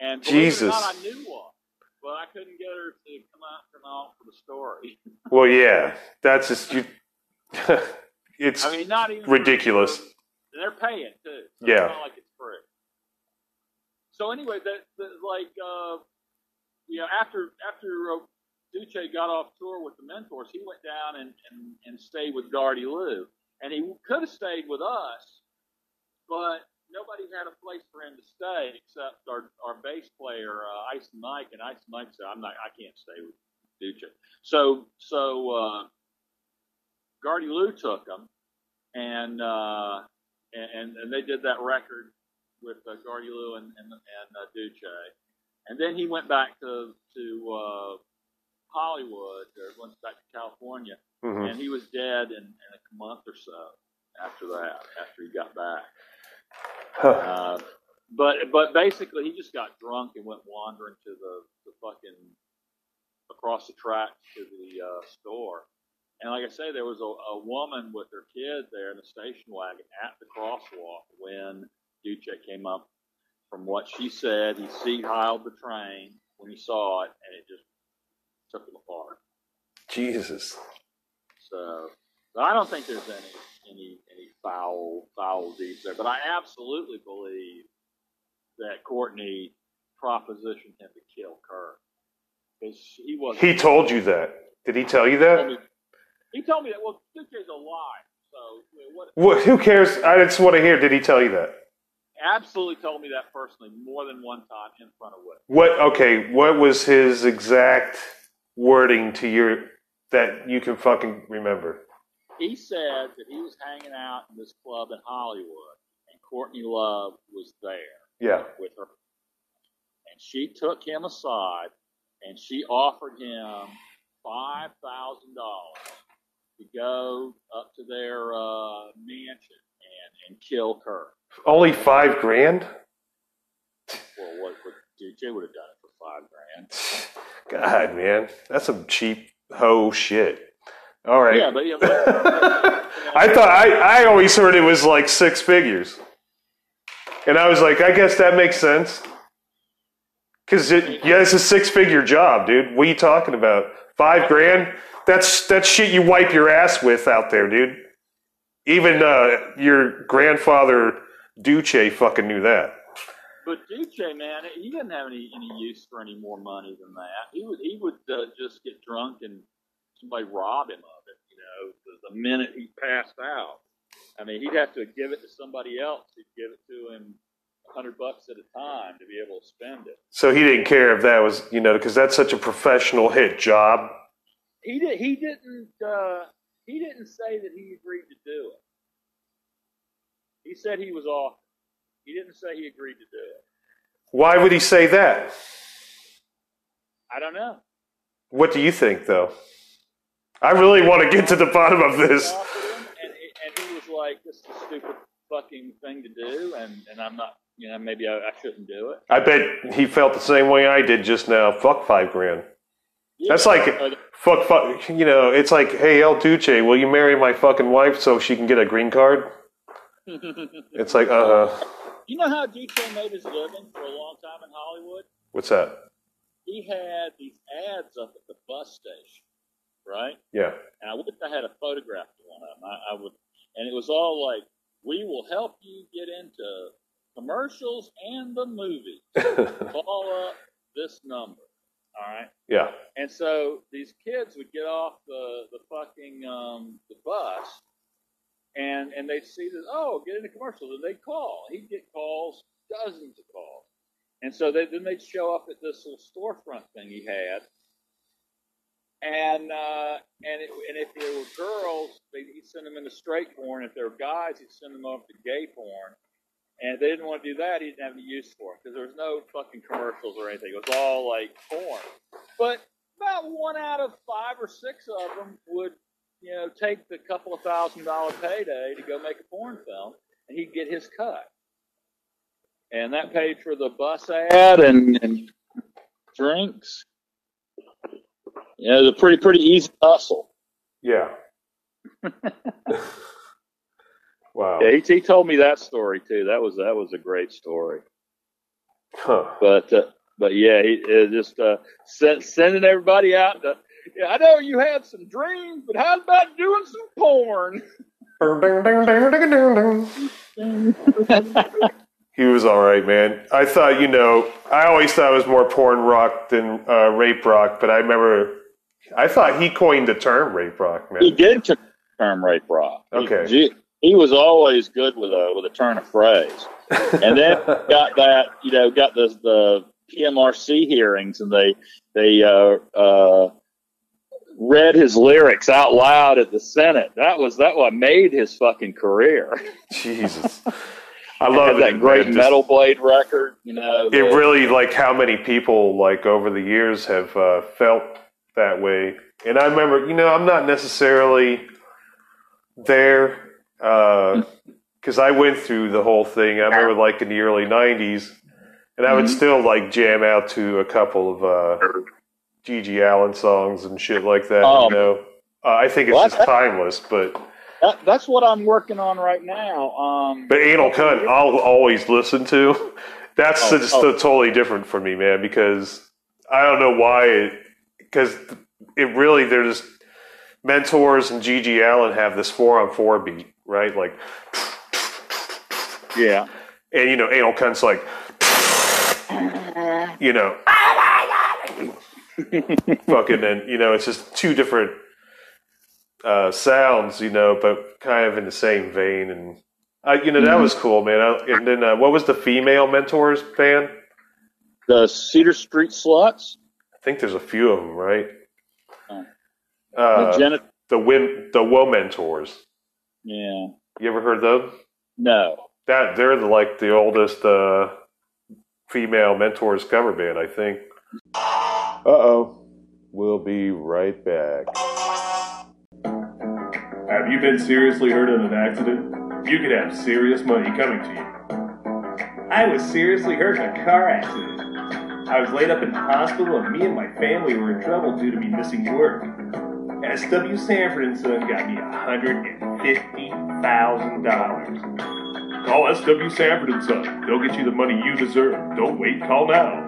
S9: And
S1: Jesus.
S9: not, I knew one, but I couldn't get her to come out come out for the story. (laughs)
S1: well, yeah, that's just you. (laughs) it's
S9: I mean, not even
S1: ridiculous.
S9: They're paying too. So
S1: Yeah.
S9: It's not like it's free. So anyway, that, that like uh, you know, after after uh, Duce got off tour with the Mentors, he went down and and, and stayed with Gardy Lou, and he could have stayed with us, but nobody had a place for him to stay except our our bass player uh, Ice Mike, and Ice Mike said, "I'm not, I can't stay with Duce." So so uh, Lou took him, and uh, and and they did that record with uh, Lou and and, and uh, Duce, and then he went back to to uh, Hollywood, or went back to California,
S1: Mhm.
S9: and he was dead in, in a month or so after that, after he got back. Uh, but but basically, he just got drunk and went wandering to the, the fucking across the tracks to the uh, store. And like I say, there was a, a woman with her kid there in the station wagon at the crosswalk when Duce came up. From what she said, he hiled the train when he saw it, and it just took him apart.
S1: Jesus.
S9: So, so I don't think there's any any any foul foul deeds there, but I absolutely believe that Courtney propositioned him to kill Kurt because he was
S1: He told you that. Did he tell you
S9: told me,
S1: that?
S9: He told me that. Well, DJ's alive, so you know, what?
S1: What, who cares? I just want to hear. Did he tell you that?
S9: Absolutely told me that personally more than one time in front of Whit.
S1: What? Okay. What was his exact wording to your that you can fucking remember?
S9: He said that he was hanging out in this club in Hollywood, and Courtney Love was there
S1: Yeah.
S9: with her, and she took him aside, and she offered him five thousand dollars to go up to their uh, mansion and and kill Kurt.
S1: Only five grand.
S9: Well, what, what DJ would have done it for five grand? (laughs)
S1: God, man, that's some cheap hoe shit. All right.
S9: Yeah, but yeah, but, (laughs)
S1: I thought I, I always heard it was like six figures, and I was like, I guess that makes sense. Because it, yeah, it's a six figure job, dude. What are you talking about? Five grand? That's that's shit you wipe your ass with out there, dude. Even uh, your grandfather Duce fucking knew that.
S9: But DJ man, he didn't have any any use for any more money than that. He would he would uh, just get drunk and somebody rob him of it. You know, the, the minute he passed out. I mean, he'd have to give it to somebody else who'd give it to him a hundred bucks at a time to be able to spend it.
S1: So he didn't care if that was, you know, because that's such a professional hit job.
S9: He did. He didn't. Uh, he didn't say that he agreed to do it. He said he was off. He didn't say he agreed to do it.
S1: Why would he say that?
S9: I don't know.
S1: What do you think, though? I really want to get to the bottom of this.
S9: And, he- and he was like, "This is a stupid fucking thing to do," and and I'm not. You know, maybe I, I shouldn't do it.
S1: I bet he felt the same way I did just now. Fuck five grand. That's like
S9: Uh,
S1: fuck, fuck. You know, it's like, hey, El Duce, will you marry my fucking wife so she can get a green card? (laughs) It's like, uh huh.
S9: You know how DJ made his living for a long time in Hollywood?
S1: What's that?
S9: He had these ads up at the bus station, right?
S1: Yeah.
S9: And I wish I had a photograph of one of them. I, I would, and it was all like, "We will help you get into commercials and the movies. (laughs) Call up this number." All right.
S1: yeah.
S9: And so these kids would get off the the fucking um, the bus, and and they'd see that oh get in into commercials, and they'd call. He'd get calls, dozens of calls, and so they, then they'd show up at this little storefront thing he had, and uh, and it, and if there were girls, they, he'd send them into straight porn. If there were guys, he'd send them over to gay porn. And if they didn't want to do that, he didn't have any use for it because there was no fucking commercials or anything. It was all like porn. But about one out of five or six of them would, you know, take the couple of thousand dollar payday to go make a porn film, and he'd get his cut. And that paid for the bus ad and, and drinks. Yeah, it was a pretty pretty easy hustle.
S1: Yeah. (laughs) wow.
S9: Yeah, he, he told me that story too. That was that was a great story.
S1: Huh.
S9: But uh, but yeah, he just uh, send, sending everybody out. To, I know you had some dreams, but how about doing some porn?
S1: He was all right, man. I thought, you know, I always thought it was more porn rock than uh, rape rock, but I remember, I thought he coined the term rape rock, man.
S9: He did t- term rape rock.
S1: Okay.
S9: He, he was always good with a with a turn of phrase, and then (laughs) got that you know got the the PMRC hearings, and they they uh, uh, read his lyrics out loud at the Senate. That was that what made his fucking career. (laughs)
S1: Jesus. (laughs) I love it,
S9: that great
S1: man.
S9: Metal Blade record. You know,
S1: It really, like, how many people, like, over the years have uh, felt that way. And I remember, you know, I'm not necessarily there (laughs) because I went through the whole thing. I remember, like, in the early 90s, and I would
S9: Mhm.
S1: still, like, jam out to a couple of uh, GG Allin songs and shit like that,
S9: Oh.
S1: you know. Uh, I think it's
S9: Well,
S1: just timeless, but
S9: that, that's what I'm working on right now. Um,
S1: But Anal Cunt, I'll always listen to. That's
S9: Oh,
S1: just
S9: oh.
S1: totally different for me, man, because I don't know why. Because it really, there's mentors and GG Allin have this four on four beat, right? Like,
S9: yeah.
S1: and you know, Anal Cunt's like, you know, (laughs) fucking, and you know, it's just two different. uh, sounds, you know, but kind of in the same vein. And uh, you know that was cool, man. I, and then uh, what was the female mentors band?
S9: The Cedar Street Sluts.
S1: I think there's a few of them, right?
S9: Oh.
S1: Uh,
S9: the Gen-
S1: the Wim, the Woe Mentors.
S9: yeah.
S1: You ever heard those?
S9: No.
S1: That they're the, like the oldest uh, female mentors cover band, I think. Uh oh. We'll be right back. Have you been seriously hurt in an accident? You could have serious money coming to you. I was seriously hurt in a car accident. I was laid up in the hospital, and me and my family were in trouble due to me missing work. S.W. Sanford and Son got me $150,000. Call S.W. Sanford and Son. They'll get you the money you deserve. Don't wait, call now.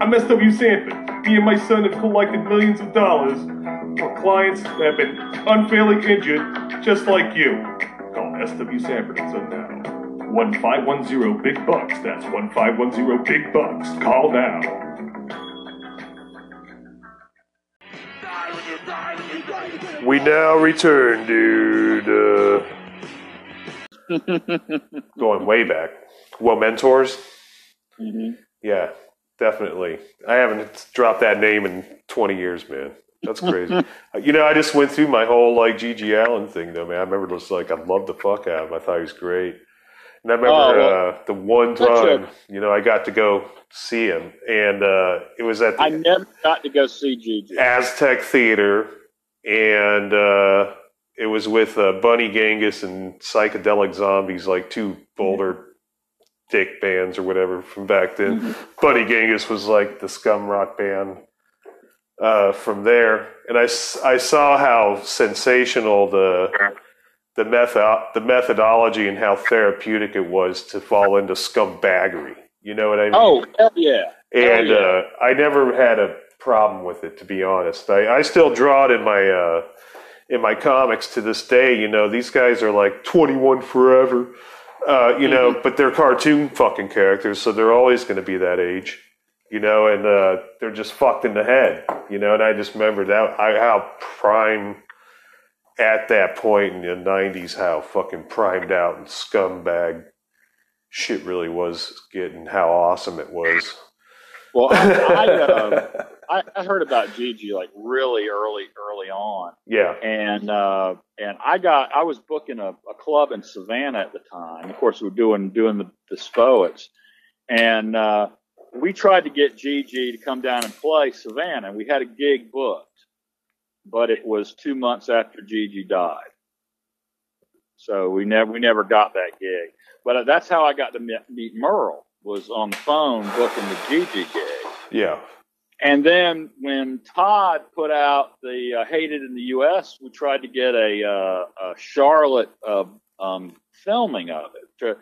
S1: I'm S.W. Sanford. Me and my son have collected millions of dollars for clients that have been unfairly injured, just like you. Call S.W. Sanford and Son now. 1510 Big Bucks. That's 1510 Big Bucks. Call now. We now return, dude. Uh, (laughs) going way back. Well, mentors.
S9: hmm
S1: Yeah, definitely. I haven't dropped that name in 20 years, man. That's crazy. (laughs) You know, I just went through my whole like G.G. Allin thing, though, man. I remember just like I loved the fuck out of him. I thought he was great. And I remember
S9: Oh, well,
S1: uh, the one
S9: such a-
S1: time, you know, I got to go see him, and uh, it was at the
S9: I never got to go see GG.
S1: Aztec Theater, and uh, it was with uh, Bunny Genghis and Psychedelic Zombies, like two older dick bands or whatever from back then. Bunny Genghis was like the scum rock band uh, from there, and I, I saw how sensational the the method the methodology and how therapeutic it was to fall into scumbaggery. You know what I mean?
S9: Oh, hell yeah.
S1: and
S9: yeah.
S1: uh, I never had a problem with it, to be honest. I, I still draw it in my uh, in my comics to this day. You know, these guys are like twenty one forever. Uh, you know, but they're cartoon fucking characters, so they're always going to be that age. You know, and uh, they're just fucked in the head. You know, and I just remember that I, how prime at that point in the '90s, how fucking primed out and scumbag shit really was getting, how awesome it was.
S9: Well, I, I, uh, (laughs) I, I heard about GG like really early, early on,
S1: yeah.
S9: and uh, and I got I was booking a, a club in Savannah at the time. Of course, we were doing doing the the Spoets, and uh, we tried to get GG to come down and play Savannah. We had a gig booked, but it was two months after GG died, so we never we never got that gig. But uh, that's how I got to meet, meet Merle was on the phone booking the GG gig.
S1: Yeah.
S9: And then when Todd put out the uh, Hated in the U.S., we tried to get a, uh, a Charlotte uh, um, filming of it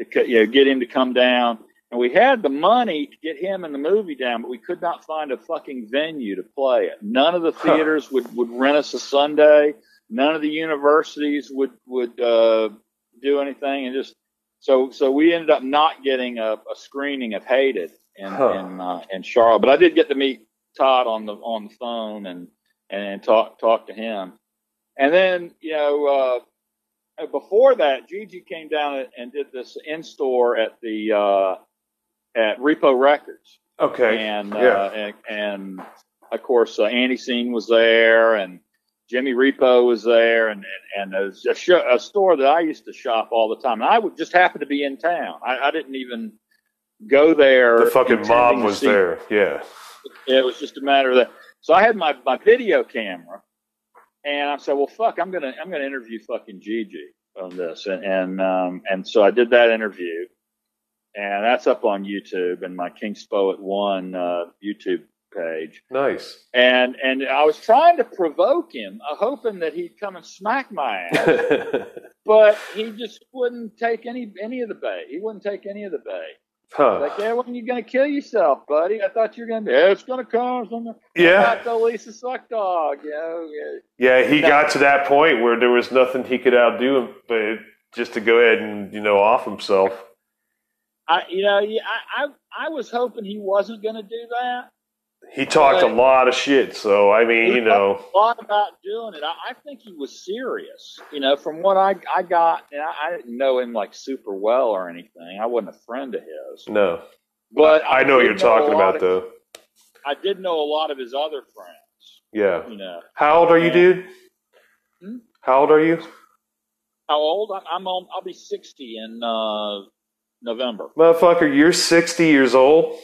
S9: to, to you know, get him to come down. And we had the money to get him and the movie down, but we could not find a fucking venue to play it. None of the
S1: Huh.
S9: theaters would, would rent us a Sunday. None of the universities would would uh, do anything, and just so so we ended up not getting a, a screening of Hated in
S1: Huh.
S9: in, uh, in Charlotte. But I did get to meet Todd on the on the phone and and talk talk to him. And then you know uh, before that, GG came down and did this in store at the uh, at Repo Records,
S1: Okay.
S9: and uh,
S1: yeah.
S9: and, and of course uh, Antiseen was there and. Jimmy Repo was there, and and, and a, a, sh- a store that I used to shop all the time. And I would just happen to be in town. I, I didn't even go there.
S1: the fucking mob was there. Yeah.
S9: It was just a matter of that. So I had my, my video camera, and I said, "Well, fuck, I'm gonna I'm gonna interview fucking GG on this," and and um, and so I did that interview, and that's up on YouTube and my King Spoet One uh, YouTube page.
S1: Nice.
S9: And and I was trying to provoke him, uh, hoping that he'd come and smack my ass, (laughs) but he just wouldn't take any any of the bait. He wouldn't take any of the bait.
S1: Huh.
S9: Like, yeah, when you gonna kill yourself, buddy? I thought you were gonna be. Yeah, it's gonna come. Gonna,
S1: Yeah.
S9: Not the Lisa suck dog. Yeah.
S1: Yeah, he got to that point where there was nothing he could outdo him, but just to go ahead and you know off himself.
S9: I, you know, yeah, I, I, I was hoping he wasn't gonna do that.
S1: He talked a lot of shit, so I mean, you know,
S9: a lot about doing it. I, I think he was serious. You know, from what I I got, and I, I didn't know him like super well or anything. I wasn't a friend of his,
S1: no.
S9: but
S1: I know what you're talking about,
S9: of-
S1: though.
S9: I did know a lot of his other friends.
S1: Yeah.
S9: You know,
S1: How old are you, dude?
S9: Hmm?
S1: How old are you?
S9: how old? I'm, I'm on, I'll be 60 in uh, November.
S1: Motherfucker, you're 60 years old?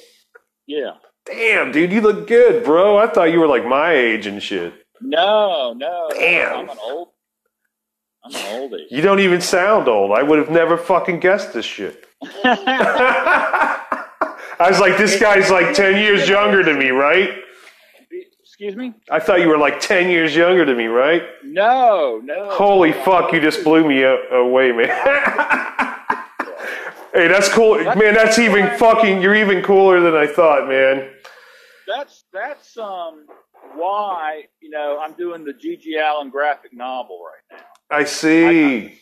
S9: Yeah.
S1: Damn, dude, you look good, bro. I thought you were like my age and shit.
S9: No, no.
S1: Damn.
S9: I'm an old. I'm an oldie.
S1: You don't even sound old. I would have never fucking guessed this shit. (laughs) I was like, this guy's like 10 years younger than me, right?
S9: Excuse me?
S1: I thought you were like 10 years younger than me, right?
S9: No, no.
S1: Holy fuck, you just blew me away, man. (laughs) hey, that's cool. Man, that's even fucking, you're even cooler than I thought, man.
S9: That's that's um why you know I'm doing the G.G. Allin graphic novel right now.
S1: I see.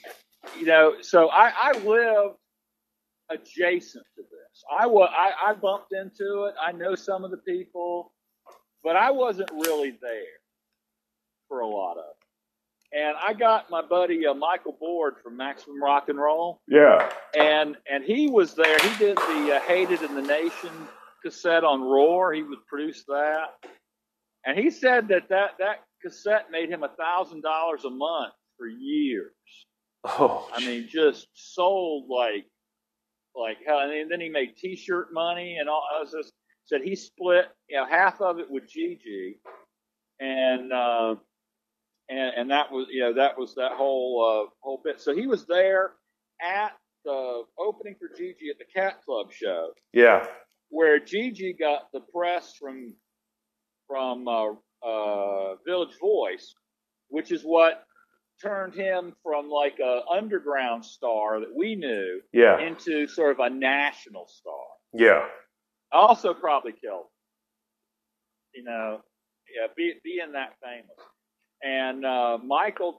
S9: You know, so I, I live adjacent to this. I was I, I bumped into it. I know some of the people, but I wasn't really there for a lot of it. And I got my buddy uh, Mykel Board from Maximum Rocknroll.
S1: Yeah.
S9: and and he was there. He did the uh, "Hated in the Nation" cassette on ROIR. He would produce that, and he said that that that cassette made him a thousand dollars a month for years.
S1: Oh,
S9: I mean, just sold like like hell. And then he made T-shirt money and all. I was just said he split you know half of it with GG, and uh, and and that was you know that was that whole uh, whole bit. So he was there at the opening for GG at the Cat Club show
S1: yeah.
S9: where GG got the press from from uh, uh, Village Voice, which is what turned him from like a underground star that we knew
S1: Yeah.
S9: into sort of a national star.
S1: Yeah.
S9: Also, probably killed. You know, yeah, be, being that famous. And uh, Mykel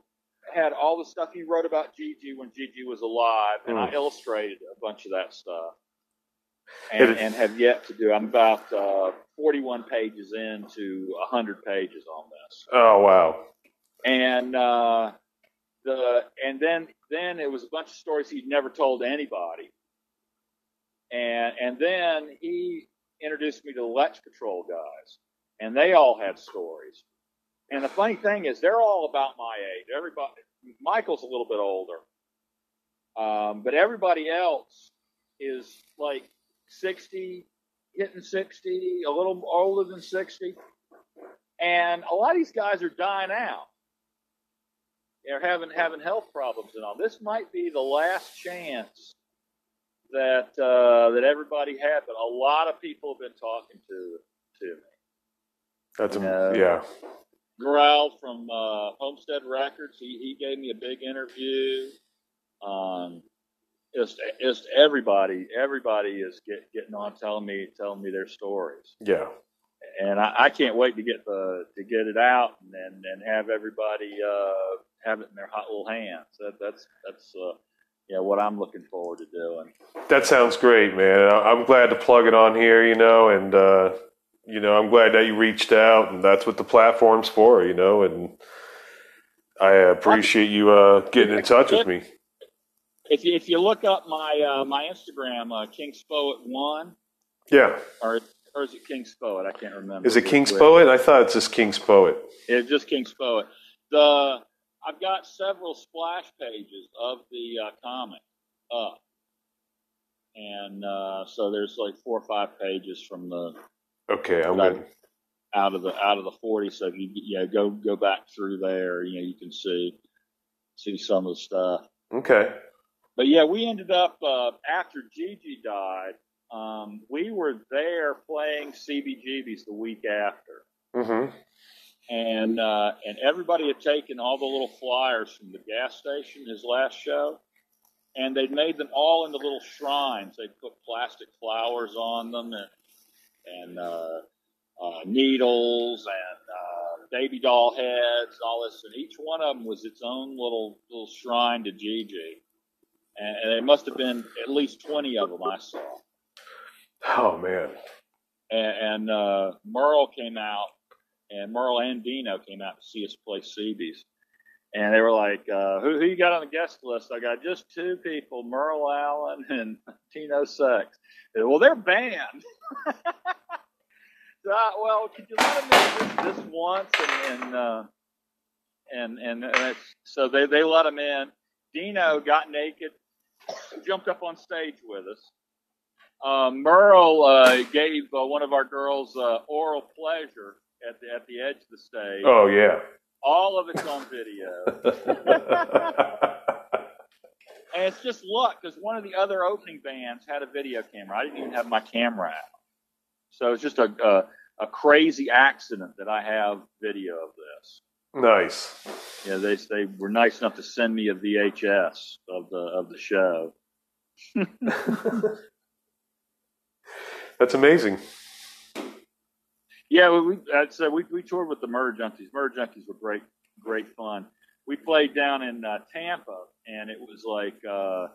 S9: had all the stuff he wrote about GG when GG was alive, and I
S1: Mm.
S9: illustrated a bunch of that stuff. And,
S1: is-
S9: and have yet to do. I'm about uh, 41 pages into 100 pages on this
S1: Oh, wow.
S9: and uh, the and then then it was a bunch of stories he'd never told to anybody, and and then he introduced me to the Let's Patrol guys, and they all had stories. And the funny thing is, they're all about my age. Everybody, Mykel's a little bit older, um, but everybody else is like sixty, hitting sixty, a little older than sixty, and a lot of these guys are dying out they're having having health problems and all. This might be the last chance that uh, that everybody had, but a lot of people have been talking to to me.
S1: That's, a,
S9: No.
S1: yeah.
S9: Growl from uh, Homestead Records, he, he gave me a big interview. Um, just just everybody everybody is get, getting on telling me telling me their stories.
S1: Yeah.
S9: and I, I can't wait to get the to get it out and and, and have everybody uh, have it in their hot little hands. That, that's that's uh, yeah what I'm looking forward to doing.
S1: That sounds great, man. I'm glad to plug it on here, you know, and, uh, you know, I'm glad that you reached out, and that's what the platform's for, you know, and I appreciate you uh, getting in touch with me.
S9: If you if you look up my uh, my Instagram, uh, King Spoet one
S1: Yeah.
S9: or or is it King Spoet? I can't remember.
S1: Is it King's
S9: Which-
S1: Poet? I thought it's just King's Poet.
S9: It's just King Spoet. The I've got several splash pages of the uh, comic up, and uh, so there's like four or five pages from the
S1: Okay, I'm
S9: out of the out of the 40 so if you yeah go go back through there you know you can see see some of the stuff
S1: Okay.
S9: but yeah we ended up uh, after GG died um, we were there playing CBGB's the week after
S1: Mm-hmm.
S9: and uh, and everybody had taken all the little flyers from the gas station his last show and they'd made them all into little shrines they'd put plastic flowers on them and and uh, uh, needles and uh, baby doll heads all this and each one of them was its own little little shrine to GG and, and there must have been at least 20 of them I saw
S1: Oh man.
S9: and, and uh, Merle came out, and Merle and Dino came out to see us play Seabees. And they were like, uh, who, who you got on the guest list? I got just two people, Merle Allin and (laughs) Dino Sex. Well, they're banned. (laughs) uh, well, could you let them in this, once? And, and, uh, and, and, and so they, they let them in. Dino got naked, jumped up on stage with us. Uh, Merle uh, gave uh, one of our girls uh, oral pleasure at the at the edge of the stage.
S1: Oh yeah.
S9: All of it's on video, (laughs) and it's just luck because one of the other opening bands had a video camera. I didn't even have my camera out, so it's just a a, a crazy accident that I have video of this.
S1: nice.
S9: Yeah, they they were nice enough to send me a VHS of the of the show. (laughs)
S1: That's amazing.
S9: Yeah, we, we I'd uh, we, we toured with the Murder Junkies. Murder Junkies were great, great fun. We played down in uh, Tampa, and it was like uh,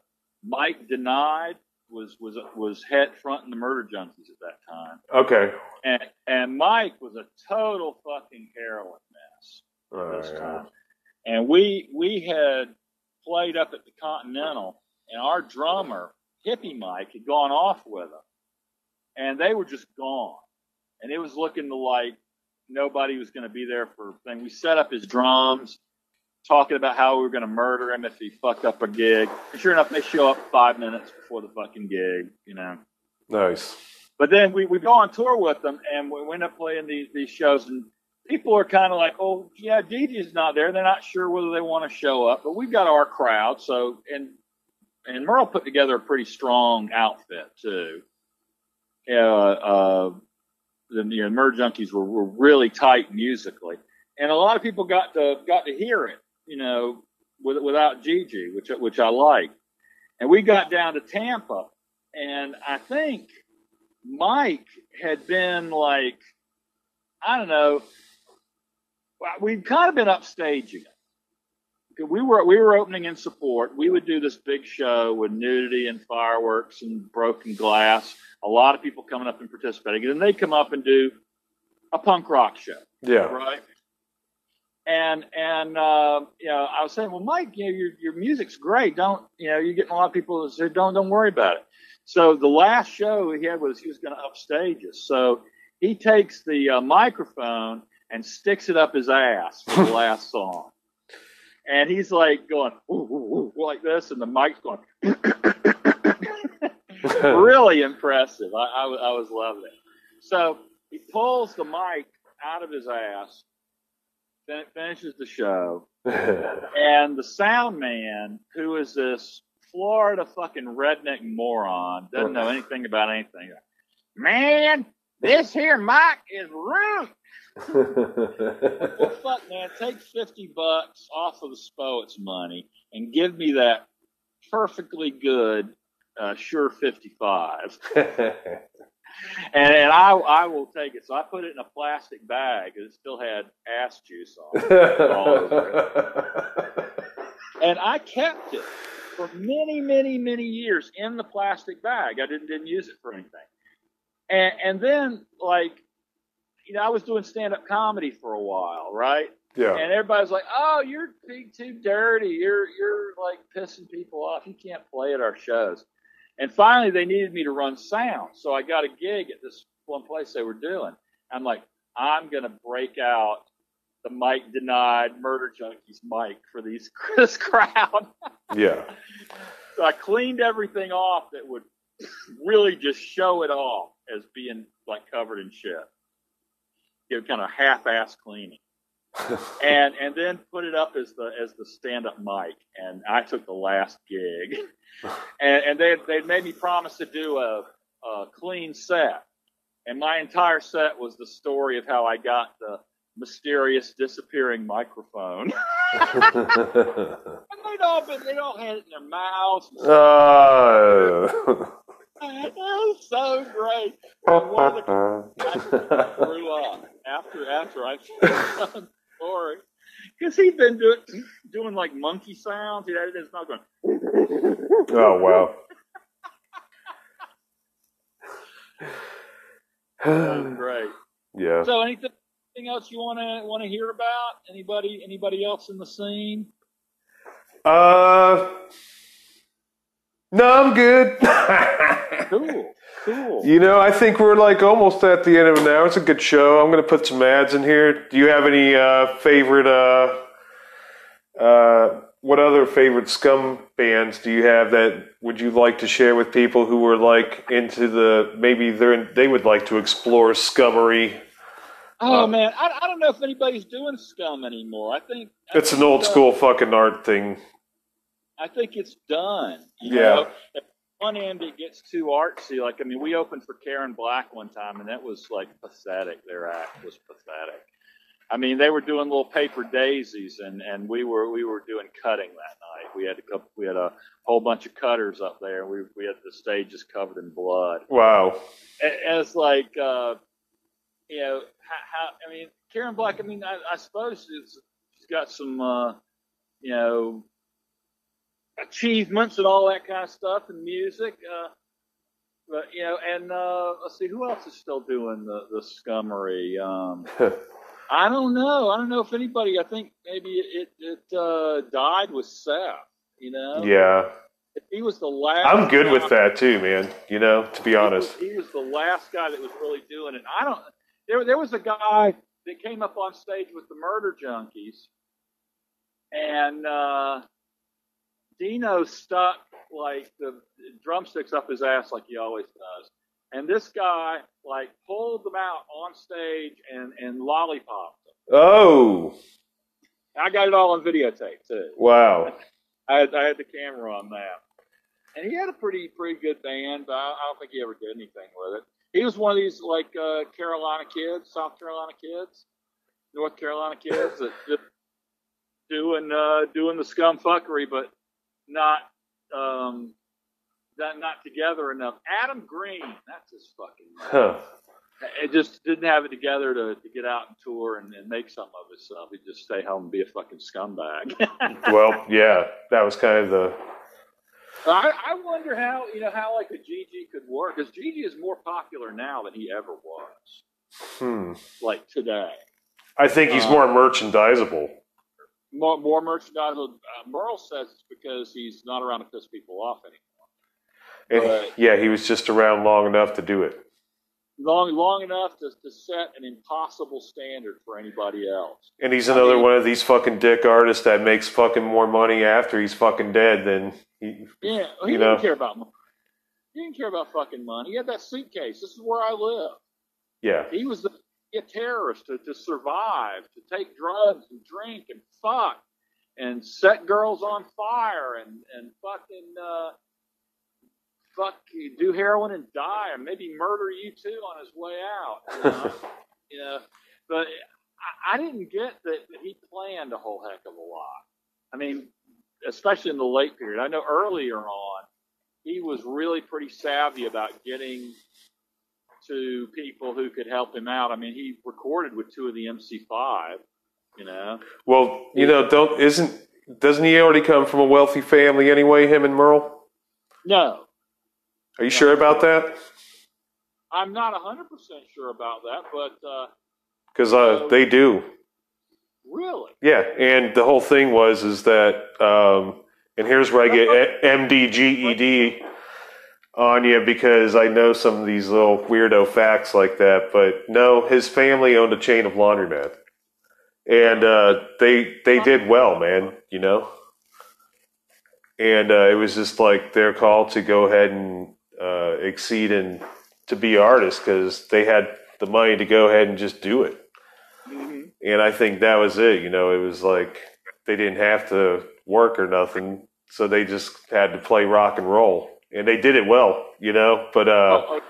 S9: Mike Denied was was was head front in the Murder Junkies at that time,
S1: Okay.
S9: and and Mike was a total fucking heroin mess
S1: Oh,
S9: this time. And we we had played up at the Continental, and our drummer Hippie Mike had gone off with them, and they were just gone. And it was looking to like nobody was going to be there for thing. We set up his drums, talking about how we were going to murder him if he fucked up a gig. And sure enough, they show up five minutes before the fucking gig, you know.
S1: Nice.
S9: But then we, we go on tour with them and we end up playing these, these shows and people are kind of like, oh, yeah, DJ's not there. They're not sure whether they want to show up, but we've got our crowd. So, and, and Merle put together a pretty strong outfit too. Yeah, uh, the, you know, Junkies were, were really tight musically. And a lot of people got to, got to hear it, you know, with, without GG, which, which I like. And we got down to Tampa and I think Mike had been like, I don't know, we'd kind of been upstaging it. We were we were opening in support. We would do this big show with nudity and fireworks and broken glass. A lot of people coming up and participating, and then they come up and do a punk rock show
S1: Yeah.
S9: right? And and uh, you know, I was saying, well, Mike, you know, your your music's great. Don't you know? You're getting a lot of people that say, don't don't worry about it. So the last show he had was he was going to upstage us. So he takes the uh, microphone and sticks it up his ass for the last (laughs) song. And he's like going ooh, ooh, ooh, like this, and the mic's going (laughs) (laughs) really impressive. I, I, I was loving it. So he pulls the mic out of his ass, then it finishes the show, (laughs) and the sound man, who is this Florida fucking redneck moron, doesn't know anything about anything. Man, this here mic is rude. Well, (laughs) fuck, man, take 50 bucks off of the Spoets money and give me that perfectly good uh, Shure 55. (laughs) And, and I, I will take it. So I put it in a plastic bag and it still had ass juice on it. it. (laughs) And I kept it for many, many, many years in the plastic bag. I didn't, didn't use it for anything. And, and then, like, you know, I was doing stand up comedy for a while, right?
S1: yeah.
S9: And everybody's like, "Oh, you're being too dirty. You're you're like pissing people off. You can't play at our shows." And finally, they needed me to run sound, so I got a gig at this one place they were doing. I'm like, I'm gonna break out the Mike denied murder junkies mic for these (laughs) this crowd.
S1: Yeah. (laughs)
S9: so I cleaned everything off that would (clears throat) really just show it off as being like covered in shit. Give kind of half-ass cleaning and and then put it up as the as the stand up mic. And I took the last gig, and and they they made me promise to do a, a clean set, and my entire set was the story of how I got the mysterious disappearing microphone. and they'd all been, they'd all had it in their mouths.
S1: Uh,
S9: It was so great. And one of the (laughs) I grew up after after I (laughs) (laughs) told because he'd been doing doing like monkey sounds. He had his mouth going.
S1: oh wow. (laughs)
S9: That great.
S1: yeah.
S9: So anything, anything else you want to want to hear about? Anybody anybody else in the scene?
S1: Uh, no, I'm good.
S9: Cool, cool.
S1: you know, I think we're like almost at the end of an hour. It's a good show. I'm going to put some ads in here. Do you have any uh, favorite? Uh, uh, what other favorite scum bands do you have that would you like to share with people who are like into the maybe they're they would like to explore scummery?
S9: Oh
S1: Uh,
S9: man, I, I don't know if anybody's doing scum anymore. I think I
S1: It's an
S9: think,
S1: old
S9: uh,
S1: school fucking art thing.
S9: I think it's done. You
S1: Yeah.
S9: Know? At one end, it gets too artsy. Like, I mean, we opened for Karen Black one time, and that was like pathetic. Their act was pathetic. I mean, they were doing little paper daisies, and, and we were we were doing cutting that night. We had a couple, we had a whole bunch of cutters up there. We we had the stage just covered in blood.
S1: Wow.
S9: And, it's like, uh, you know, how, how I mean, Karen Black. I mean, I, I suppose she's got some, uh, you know, achievements and all that kind of stuff and music. Uh, but you know, and uh, let's see, who else is still doing the the scummery? Um, (laughs) I don't know. I don't know if anybody. I think maybe it it uh, died with Seth. You know,
S1: yeah.
S9: he was the last.
S1: I'm good with that too, man. You know, to be honest.
S9: he was, he was the last guy that was really doing it. I don't. There, there was a guy that came up on stage with the Murder Junkies, and uh, Dino stuck like the drumsticks up his ass like he always does. And this guy like pulled them out on stage and and lollipopped them.
S1: Oh,
S9: I got it all on videotape too.
S1: wow. (laughs)
S9: I had, I had the camera on that. And he had a pretty pretty good band, but I, I don't think he ever did anything with it. He was one of these like uh, Carolina kids, South Carolina kids, North Carolina kids that just doing uh, doing the scum fuckery, but not um, not not together enough. Adam Green, that's his fucking.
S1: Huh.
S9: It just didn't have it together to, to get out and tour and, and make something of himself. He'd just stay home and be a fucking scumbag. (laughs)
S1: Well, yeah, that was kind of the.
S9: I, I wonder how you know how like a GG could work because GG is more popular now than he ever was,
S1: Hmm.
S9: like today.
S1: I think he's
S9: Uh,
S1: more merchandisable.
S9: More more merchandise. Uh, Merle says it's because he's not around to piss people off anymore.
S1: And
S9: right.
S1: yeah, he was just around long enough to do it.
S9: Long long enough to, to set an impossible standard for anybody else.
S1: And he's
S9: I
S1: another
S9: mean-
S1: one of these fucking dick artists that makes fucking more money after he's fucking dead than he.
S9: Yeah, he didn't
S1: know.
S9: care about money. He didn't care about fucking money. He had that suitcase. This is where I live.
S1: Yeah.
S9: He was the, a terrorist to, to survive, to take drugs and drink and fuck and set girls on fire and, and fucking uh, fuck do heroin and die or maybe murder you too on his way out. You know, (laughs) you know? but I, I didn't get that, that he planned a whole heck of a lot. I mean, especially in the late period. I know earlier on he was really pretty savvy about getting to people who could help him out. I mean, he recorded with two of the MC5, you know.
S1: Well, you know, don't isn't doesn't he already come from a wealthy family anyway? Him and Merle.
S9: No,
S1: Are you sure about that?
S9: I'm not 100% sure about that, but uh,
S1: Because uh, they do.
S9: really,
S1: Yeah, and the whole thing was is that, um, and here's where I get MDGED on you because I know some of these little weirdo facts like that. But no, his family owned a chain of laundromat, and uh, they they did well, man. You know, and uh, it was just like their call to go ahead and uh, exceed and to be artists because they had the money to go ahead and just do it and I think that was it. You know, it was like they didn't have to work or nothing, so they just had to play rock and roll, and they did it well. You know, but uh,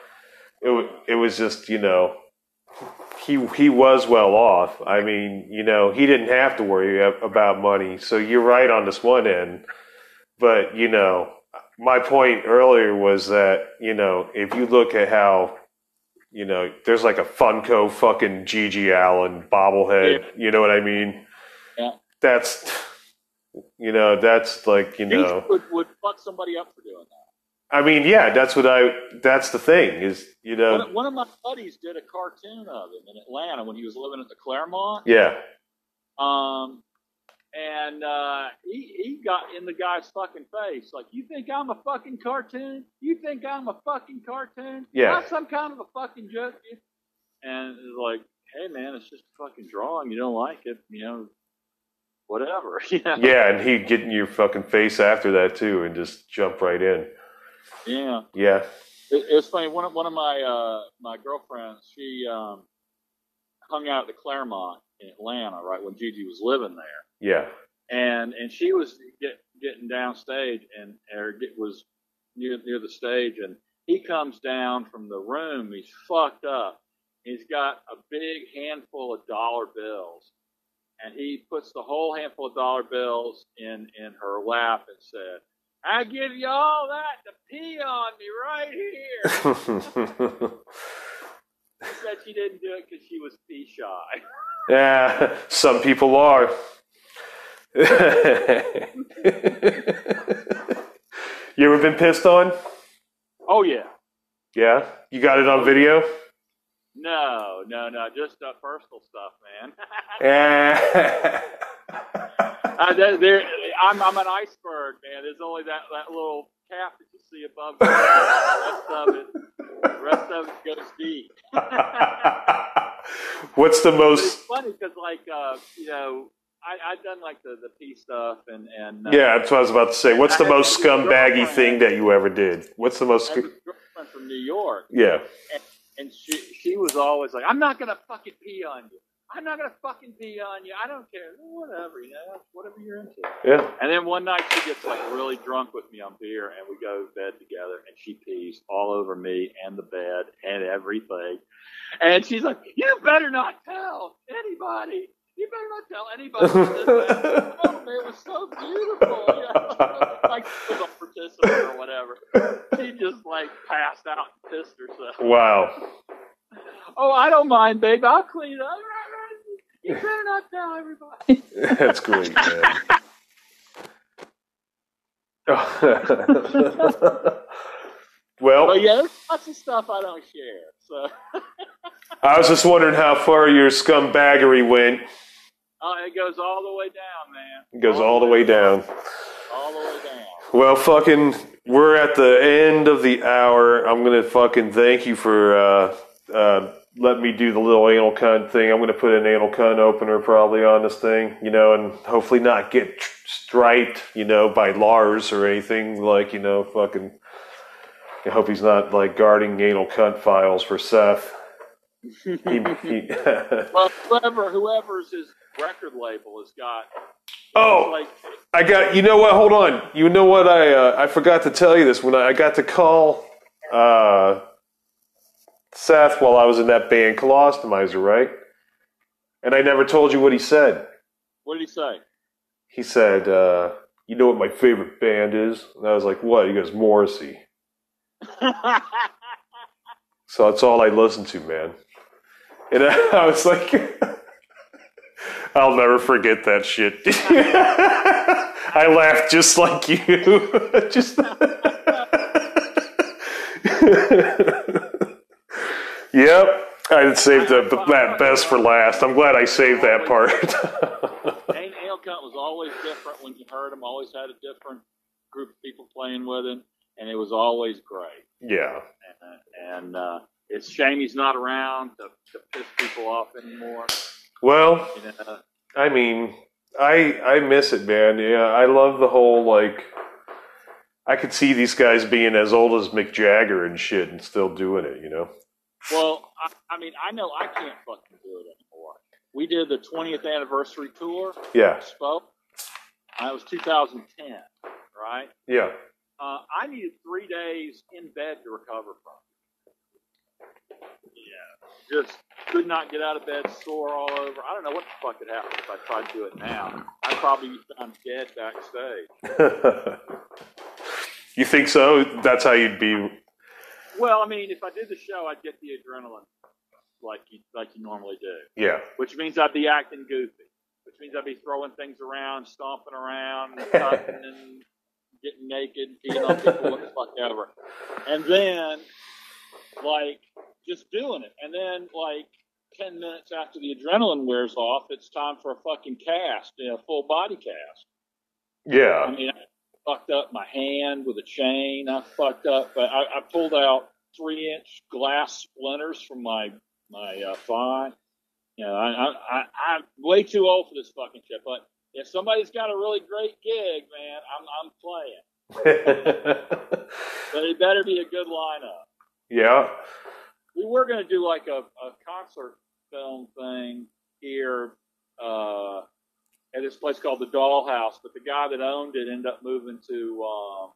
S1: it it was just you know he he was well off. I mean, you know, he didn't have to worry about money. So you're right on this one end, but you know, my point earlier was that you know if you look at how you know, there's like a Funko fucking GG Allin bobblehead. You know what I mean?
S9: Yeah.
S1: That's, you know, that's like, you know,
S9: would, would fuck somebody up for doing that.
S1: I mean, yeah, that's what I. That's the thing is, you know,
S9: One, one of my buddies did a cartoon of him in Atlanta when he was living at the Claremont.
S1: yeah,
S9: Um, and uh, he he got in the guy's fucking face like, "You think I'm a fucking cartoon? You think I'm a fucking cartoon?
S1: Yeah.
S9: Not some kind of a fucking joke." you-" And it's like, "Hey man, it's just a fucking drawing. You don't like it, you know, whatever." (laughs) You know?
S1: yeah, and he'd get in your fucking face after that too, and just jump right in.
S9: Yeah.
S1: Yeah,
S9: It, it was funny. One of one of my uh, my girlfriends, she um, hung out at the Clermont in Atlanta, right when GG was living there.
S1: yeah,
S9: and and she was get, getting downstage and or get, was near near the stage and he comes down from the room he's fucked up he's got a big handful of dollar bills and he puts the whole handful of dollar bills in in her lap and said i give you all that to pee on me right here (laughs) she said she didn't do it because she was pee shy (laughs)
S1: yeah. Some people are. (laughs) you ever been pissed on?
S9: oh yeah
S1: Yeah, you got it on video.
S9: no no no just uh, personal stuff man
S1: Yeah.
S9: Uh, there, I'm, I'm an iceberg, man. There's only that, that little cap that you see above. (laughs) The rest of it, the rest of it goes deep. (laughs)
S1: What's the
S9: But it's
S1: most?
S9: funny because, like, uh, you know, I, I've done like the the pee stuff and and uh,
S1: Yeah, that's what I was about to say. What's the most scumbaggy thing that you ever did? What's the most?
S9: I girlfriend from New York,
S1: Yeah.
S9: and she she was always like, "I'm not gonna fucking pee on you. I'm not gonna fucking pee on you. I don't care. Whatever, you know, whatever you're into."
S1: Yeah.
S9: And then one night she gets like really drunk with me on beer, and we go to bed together, and she pees all over me and the bed and everything. And she's like, "You better not tell anybody. You better not tell anybody." (laughs) oh, man, it was so beautiful. You know? (laughs) like she was a participant or whatever. She just like passed out and pissed herself.
S1: Wow.
S9: Oh, I don't mind, babe. I'll clean up. You better not tell everybody.
S1: That's great, man. (laughs) well,
S9: But yeah, there's lots of stuff I don't share. So,
S1: I was just wondering how far your scumbaggery went.
S9: oh, it goes all the way down, man.
S1: It goes all the way down.
S9: All the way down.
S1: Well, fucking, we're at the end of the hour. I'm gonna fucking thank you for uh, uh, letting me do the little anal cunt thing. I'm gonna put an anal cunt opener probably on this thing, you know, and hopefully not get striped, you know, by Lars or anything like, you know, fucking. I hope he's not like guarding anal cunt files for Seth. He- he- (laughs)
S9: Well, whoever whoever's his record label has got.
S1: Oh.
S9: like
S1: I got. You know what? Hold on. You know what? I uh, I forgot to tell you this when I, I got to call uh, Seth while I was in that band Colostomizer, right? And I never told you what he said.
S9: what did he say?
S1: He said, uh, "You know what my favorite band is?" And I was like, "What?" He goes, "Morrissey." (laughs) So that's all I listen to, man. And I, (laughs) I was like, (laughs) I'll never forget that shit. I laughed just like you. just. Yep. I saved the, that best for last. I'm glad I saved that part.
S9: Hank Elcunt (laughs) was always different when you heard him. Always had a different group of people playing with him, and it was always great.
S1: yeah.
S9: And, and uh, it's a shame he's not around to, to piss people off anymore.
S1: Well,
S9: You know,
S1: I mean, I I miss it, man. Yeah, I love the whole like. I could see these guys being as old as Mick Jagger and shit, and still doing it. You know.
S9: Well, I, I mean, I know I can't fucking do it anymore. We did the 20th anniversary tour.
S1: Yeah.
S9: Spoke. That was 2010, right?
S1: Yeah.
S9: Uh, I needed three days in bed to recover from. it. Yeah, just could not get out of bed, sore all over. I don't know what the fuck had happened if I tried to do it now. I'd probably be found dead backstage. (laughs)
S1: you think so? That's how you'd be.
S9: Well, I mean, if I did the show, I'd get the adrenaline like you like you normally do,
S1: Yeah.
S9: which means I'd be acting goofy, which means I'd be throwing things around, stomping around, (laughs) cutting and getting naked, and peeing on people, whatever. And then, like, just doing it. And then, like, 10 minutes after the adrenaline wears off, it's time for a fucking cast, you know, full body cast. I
S1: Yeah.
S9: mean, I fucked up my hand with a chain. I fucked up. I, I pulled out three inch glass splinters from my my uh, thigh. You know, I, I, I, I'm way too old for this fucking shit. But if somebody's got a really great gig, man, I'm I'm playing. (laughs) But it better be a good lineup.
S1: yeah.
S9: We were going to do like a, a concert film thing here uh, at this place called the Dollhouse, but the guy that owned it ended up moving to um,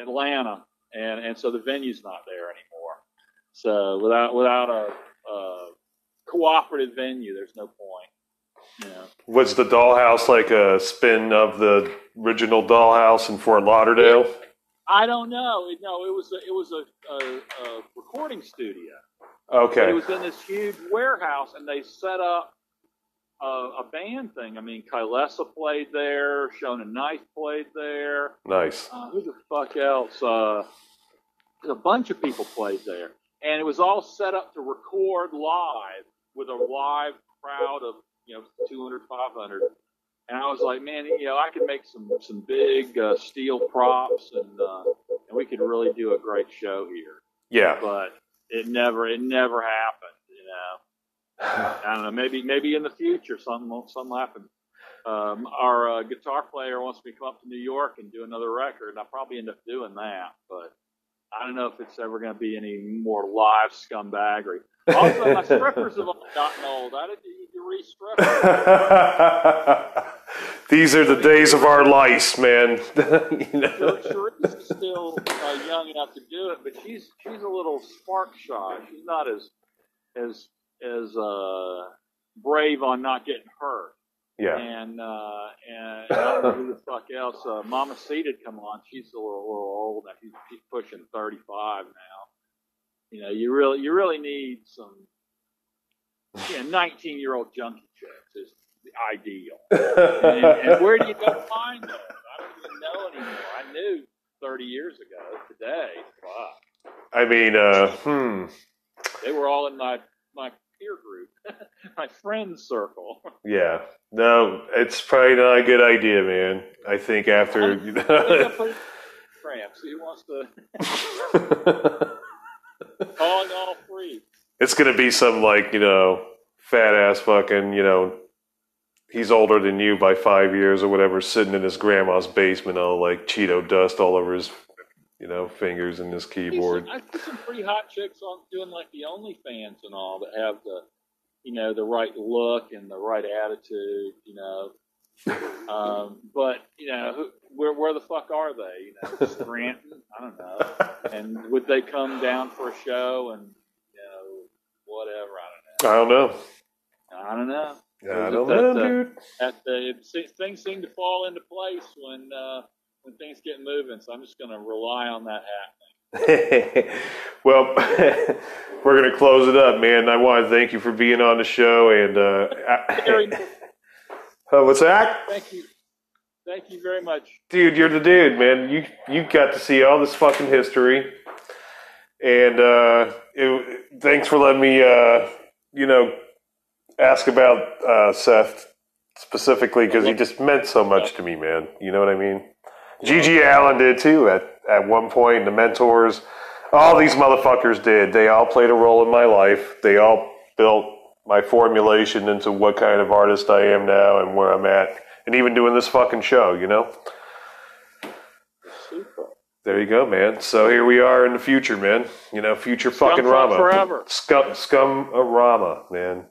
S9: Atlanta, and and so the venue's not there anymore. So without without a, a cooperative venue, there's no point. Know.
S1: Was the dollhouse like a spin of the original dollhouse in Fort Lauderdale?
S9: I don't know. No, it was a, it was a, a, a recording studio.
S1: Okay.
S9: It was in this huge warehouse, and they set up a, a band thing. I mean, Kylesa played there, Shonen Knife played there.
S1: Nice.
S9: Uh, who the fuck else? Uh, a bunch of people played there, and it was all set up to record live with a live crowd of you know 200, 500. And I was like, man, you know, I could make some some big uh, steel props, and uh, and we could really do a great show here
S1: Yeah.
S9: but it never it never happened. You know, (sighs) I don't know. Maybe maybe in the future something will- something happen. Um, our uh, guitar player wants me to come up to New York and do another record, I'll probably end up doing that. But I don't know if it's ever going to be any more live scumbaggery. (laughs) Also, my strippers have all gotten old. I didn't need to re-strip. (laughs)
S1: These are the days of our lice, man. (laughs) you know?
S9: Sharice is still uh, young enough to do it, but she's she's a little spark shy. She's not as as as uh, brave on not getting hurt.
S1: Yeah.
S9: And uh, and I don't know who the fuck else. Uh, Mama Seated come on. She's a little, little old. now. She's, she's pushing thirty five now. You know, you really you really need some. Yeah, nineteen year old junkie chicks is the ideal. (laughs) and, and where do you go find those? I don't even know anymore. I knew 30 years ago. Today, fuck,
S1: I mean, uh, hmm.
S9: they were all in my my peer group, (laughs) my friend circle. (laughs)
S1: Yeah. No, it's probably not a good idea, man. I think after.
S9: I put Cramps. Who wants to (laughs) calling all free?
S1: it's gonna be some like you know fat ass fucking you know he's older than you by five years or whatever sitting in his grandma's basement all like cheeto dust all over his you know fingers in this keyboard
S9: I see some pretty hot chicks on doing like the OnlyFans and all that have the, you know, the right look and the right attitude, you know. Um, but you know, who, where where the fuck are they? You know, (laughs) Scranton. I don't know. And would they come down for a show and you know whatever? I
S1: i don't know
S9: don't know. I don't know.
S1: i don't know
S9: that, uh,
S1: dude
S9: At the, it, se- things seem to fall into place when uh, when things get moving. So I'm just going to rely on that happening. (laughs)
S1: well (laughs) we're gonna close it up man i want to thank you for being on the show and uh (laughs) uh, what's that
S9: Thank you. Thank you very much.
S1: dude, you're the dude, man. You you got to see all this fucking history, and uh, it, thanks for letting me, uh, you know, ask about uh, Seth specifically because he just meant so much to me, man. You know what I mean? GG Allin did too at at one point. The mentors, all these motherfuckers did. They all played a role in my life. They all built my formulation into what kind of artist I am now and where I'm at, and even doing this fucking show. You know.
S9: Super.
S1: There you go, man. So here we are in the future, man. You know, future fucking
S9: Scum
S1: Rama.
S9: forever.
S1: Scum, scum Rama, man.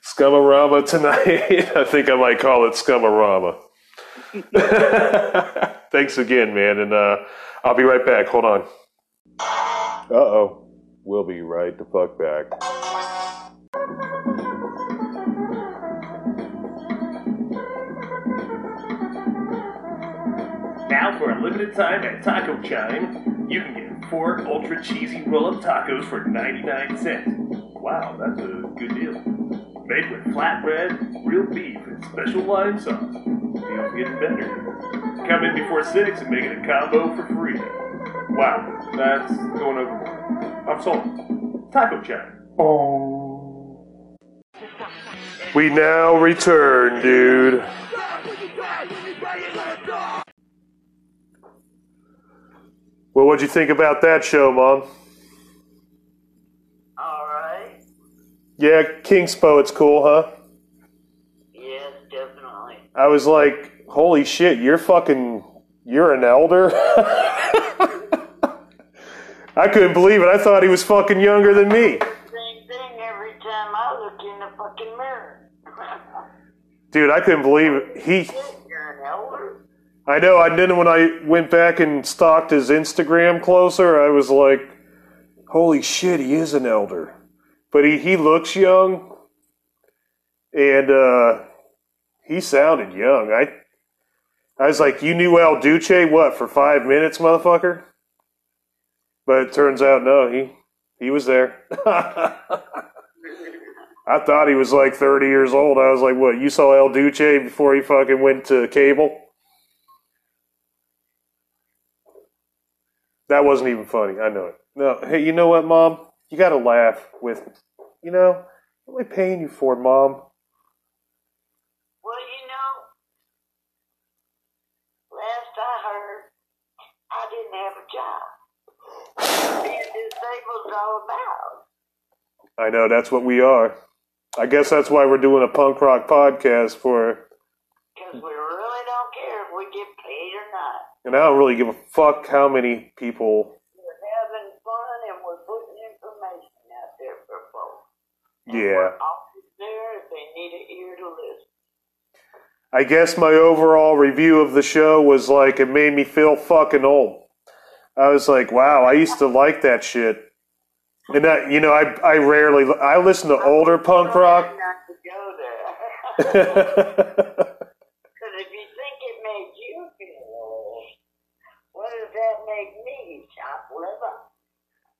S1: Scum a Rama (laughs) tonight. I think I might call it Scum (laughs) Thanks again, man. And uh, I'll be right back. Hold on. Uh oh. We'll be right the fuck back.
S10: Now, for a limited time at Taco Chime, you can get four ultra cheesy roll up tacos for 99 cents. Wow, that's a good deal. Made with flatbread, real beef, and special lime sauce. Deal's getting better. Come in before 6 and make it a combo for free. Wow, that's going overboard. I'm sold. Taco chat. Oh.
S1: We now return, dude. Well, what'd you think about that show, Mom?
S6: Alright.
S1: Yeah, Kingspo, it's cool, huh?
S6: Yes, definitely.
S1: I was like, holy shit, you're fucking, you're an elder? (laughs) I couldn't believe it. I thought he was fucking younger than me.
S6: Same thing every time I look in the fucking mirror. (laughs)
S1: Dude, I couldn't believe it. He,
S6: You're an elder?
S1: I know, and then when I went back and stalked his Instagram closer, I was like, holy shit, he is an elder. But he, he looks young, and uh, he sounded young. I I was like, you knew El Duce, what, for five minutes, motherfucker? But it turns out, no, he, he was there. (laughs) I thought he was like 30 years old. I was like, what, you saw El Duce before he fucking went to cable? That wasn't even funny. I know it. No, hey, you know what, Mom? You got to laugh with, you know, what am I paying you for, Mom?
S6: Well, you know, last I heard, I didn't have a job. Being disabled's all about.
S1: I know that's what we are. I guess that's why we're doing a punk rock podcast for,
S6: Because we really don't care if we get paid or not.
S1: and I don't really give a fuck how many people.
S6: We're having fun and we're putting information out there for folks.
S1: Yeah.
S6: There if they need an ear to listen.
S1: I guess my overall review of the show was like it made me feel fucking old. I was like, wow, I used to like that shit. And that, you know, I I rarely I listen to older punk rock.
S6: Not to go there. (laughs) Because if you think it made you feel old, what does that make me, chop liver?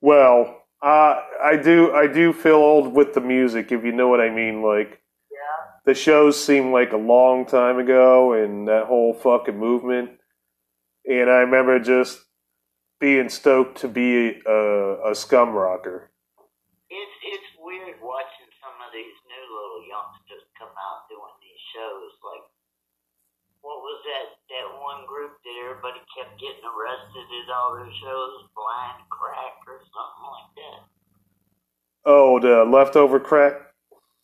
S1: well, uh, I do I do feel old with the music, if you know what I mean. Like
S6: Yeah.
S1: the shows seem like a long time ago, and that whole fucking movement. And I remember just being stoked to be a, a scum rocker.
S6: It's it's weird watching some of these new little youngsters come out doing these shows. Like, what was that that one group that everybody kept getting arrested at all their shows? Blind Crack or something like that.
S1: Oh, the leftover crack.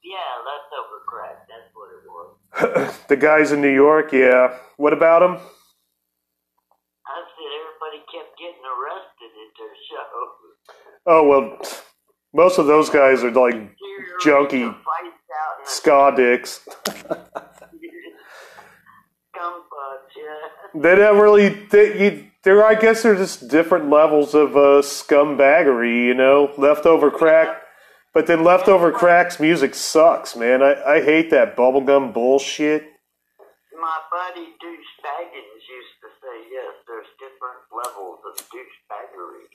S6: Yeah, leftover crack. That's what it was. (laughs)
S1: the guys in New York, yeah. What about them?
S6: I said everybody kept getting arrested at their shows.
S1: Oh well, most of those guys are like junky
S6: Fights out in the
S1: ska dicks. (laughs) They don't really. They, you, they're. I guess they're just different levels of uh, scumbaggery. You know, leftover crack. But then leftover cracks music sucks, man. I, I hate that bubblegum bullshit.
S6: My buddy Douche Baggins used to say, yes, there's different levels of douchebaggery.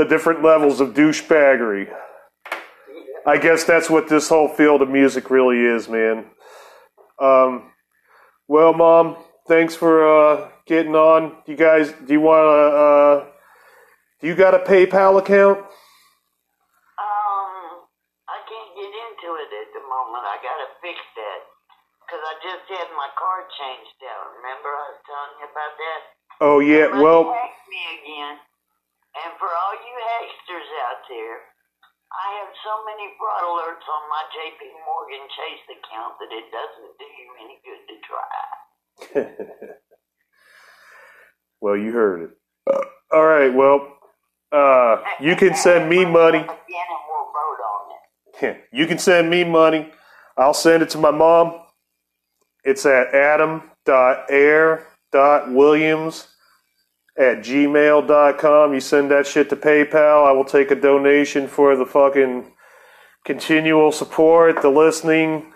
S1: The different levels of douchebaggery. I guess that's what this whole field of music really is, man. Um, well, mom, thanks for uh, getting on. You guys, do you want to? Uh, do you got a PayPal account?
S6: Um, I can't get into it at the moment. I gotta fix that. Because I just had my car changed out. Remember I was telling you about that?
S1: Oh yeah, well,
S6: me again. And for all you hacksters out there, I have so many fraud alerts on my JP Morgan Chase account that it doesn't do you any good to try. (laughs)
S1: well, you heard it. Uh, all right, well, uh, you can send me money.
S6: Again, and we'll vote on it.
S1: you can send me money. I'll send it to my mom. It's at adam.air.williams at gmail.com. You send that shit to PayPal. I will take a donation for the fucking continual support, the listening,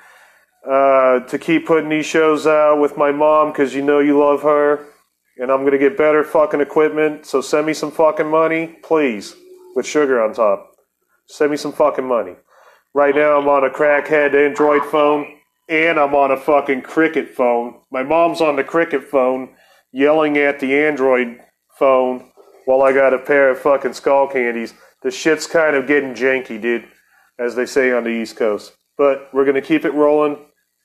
S1: uh, to keep putting these shows out with my mom because you know you love her. And I'm going to get better fucking equipment. So send me some fucking money, please, with sugar on top. Send me some fucking money. Right now, I'm on a crackhead Android phone. and I'm on a fucking cricket phone. My mom's on the cricket phone yelling at the Android phone while I got a pair of fucking skull candies. The shit's kind of getting janky, dude, as they say on the East Coast. But we're gonna keep it rolling.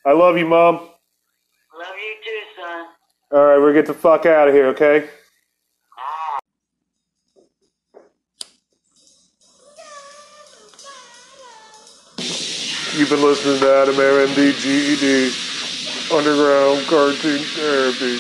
S1: I love you, Mom.
S6: Love you too, son.
S1: All right, we're going to get the fuck out of here, okay? You've been listening to Adam Air MD GED Underground Cartoon Therapy.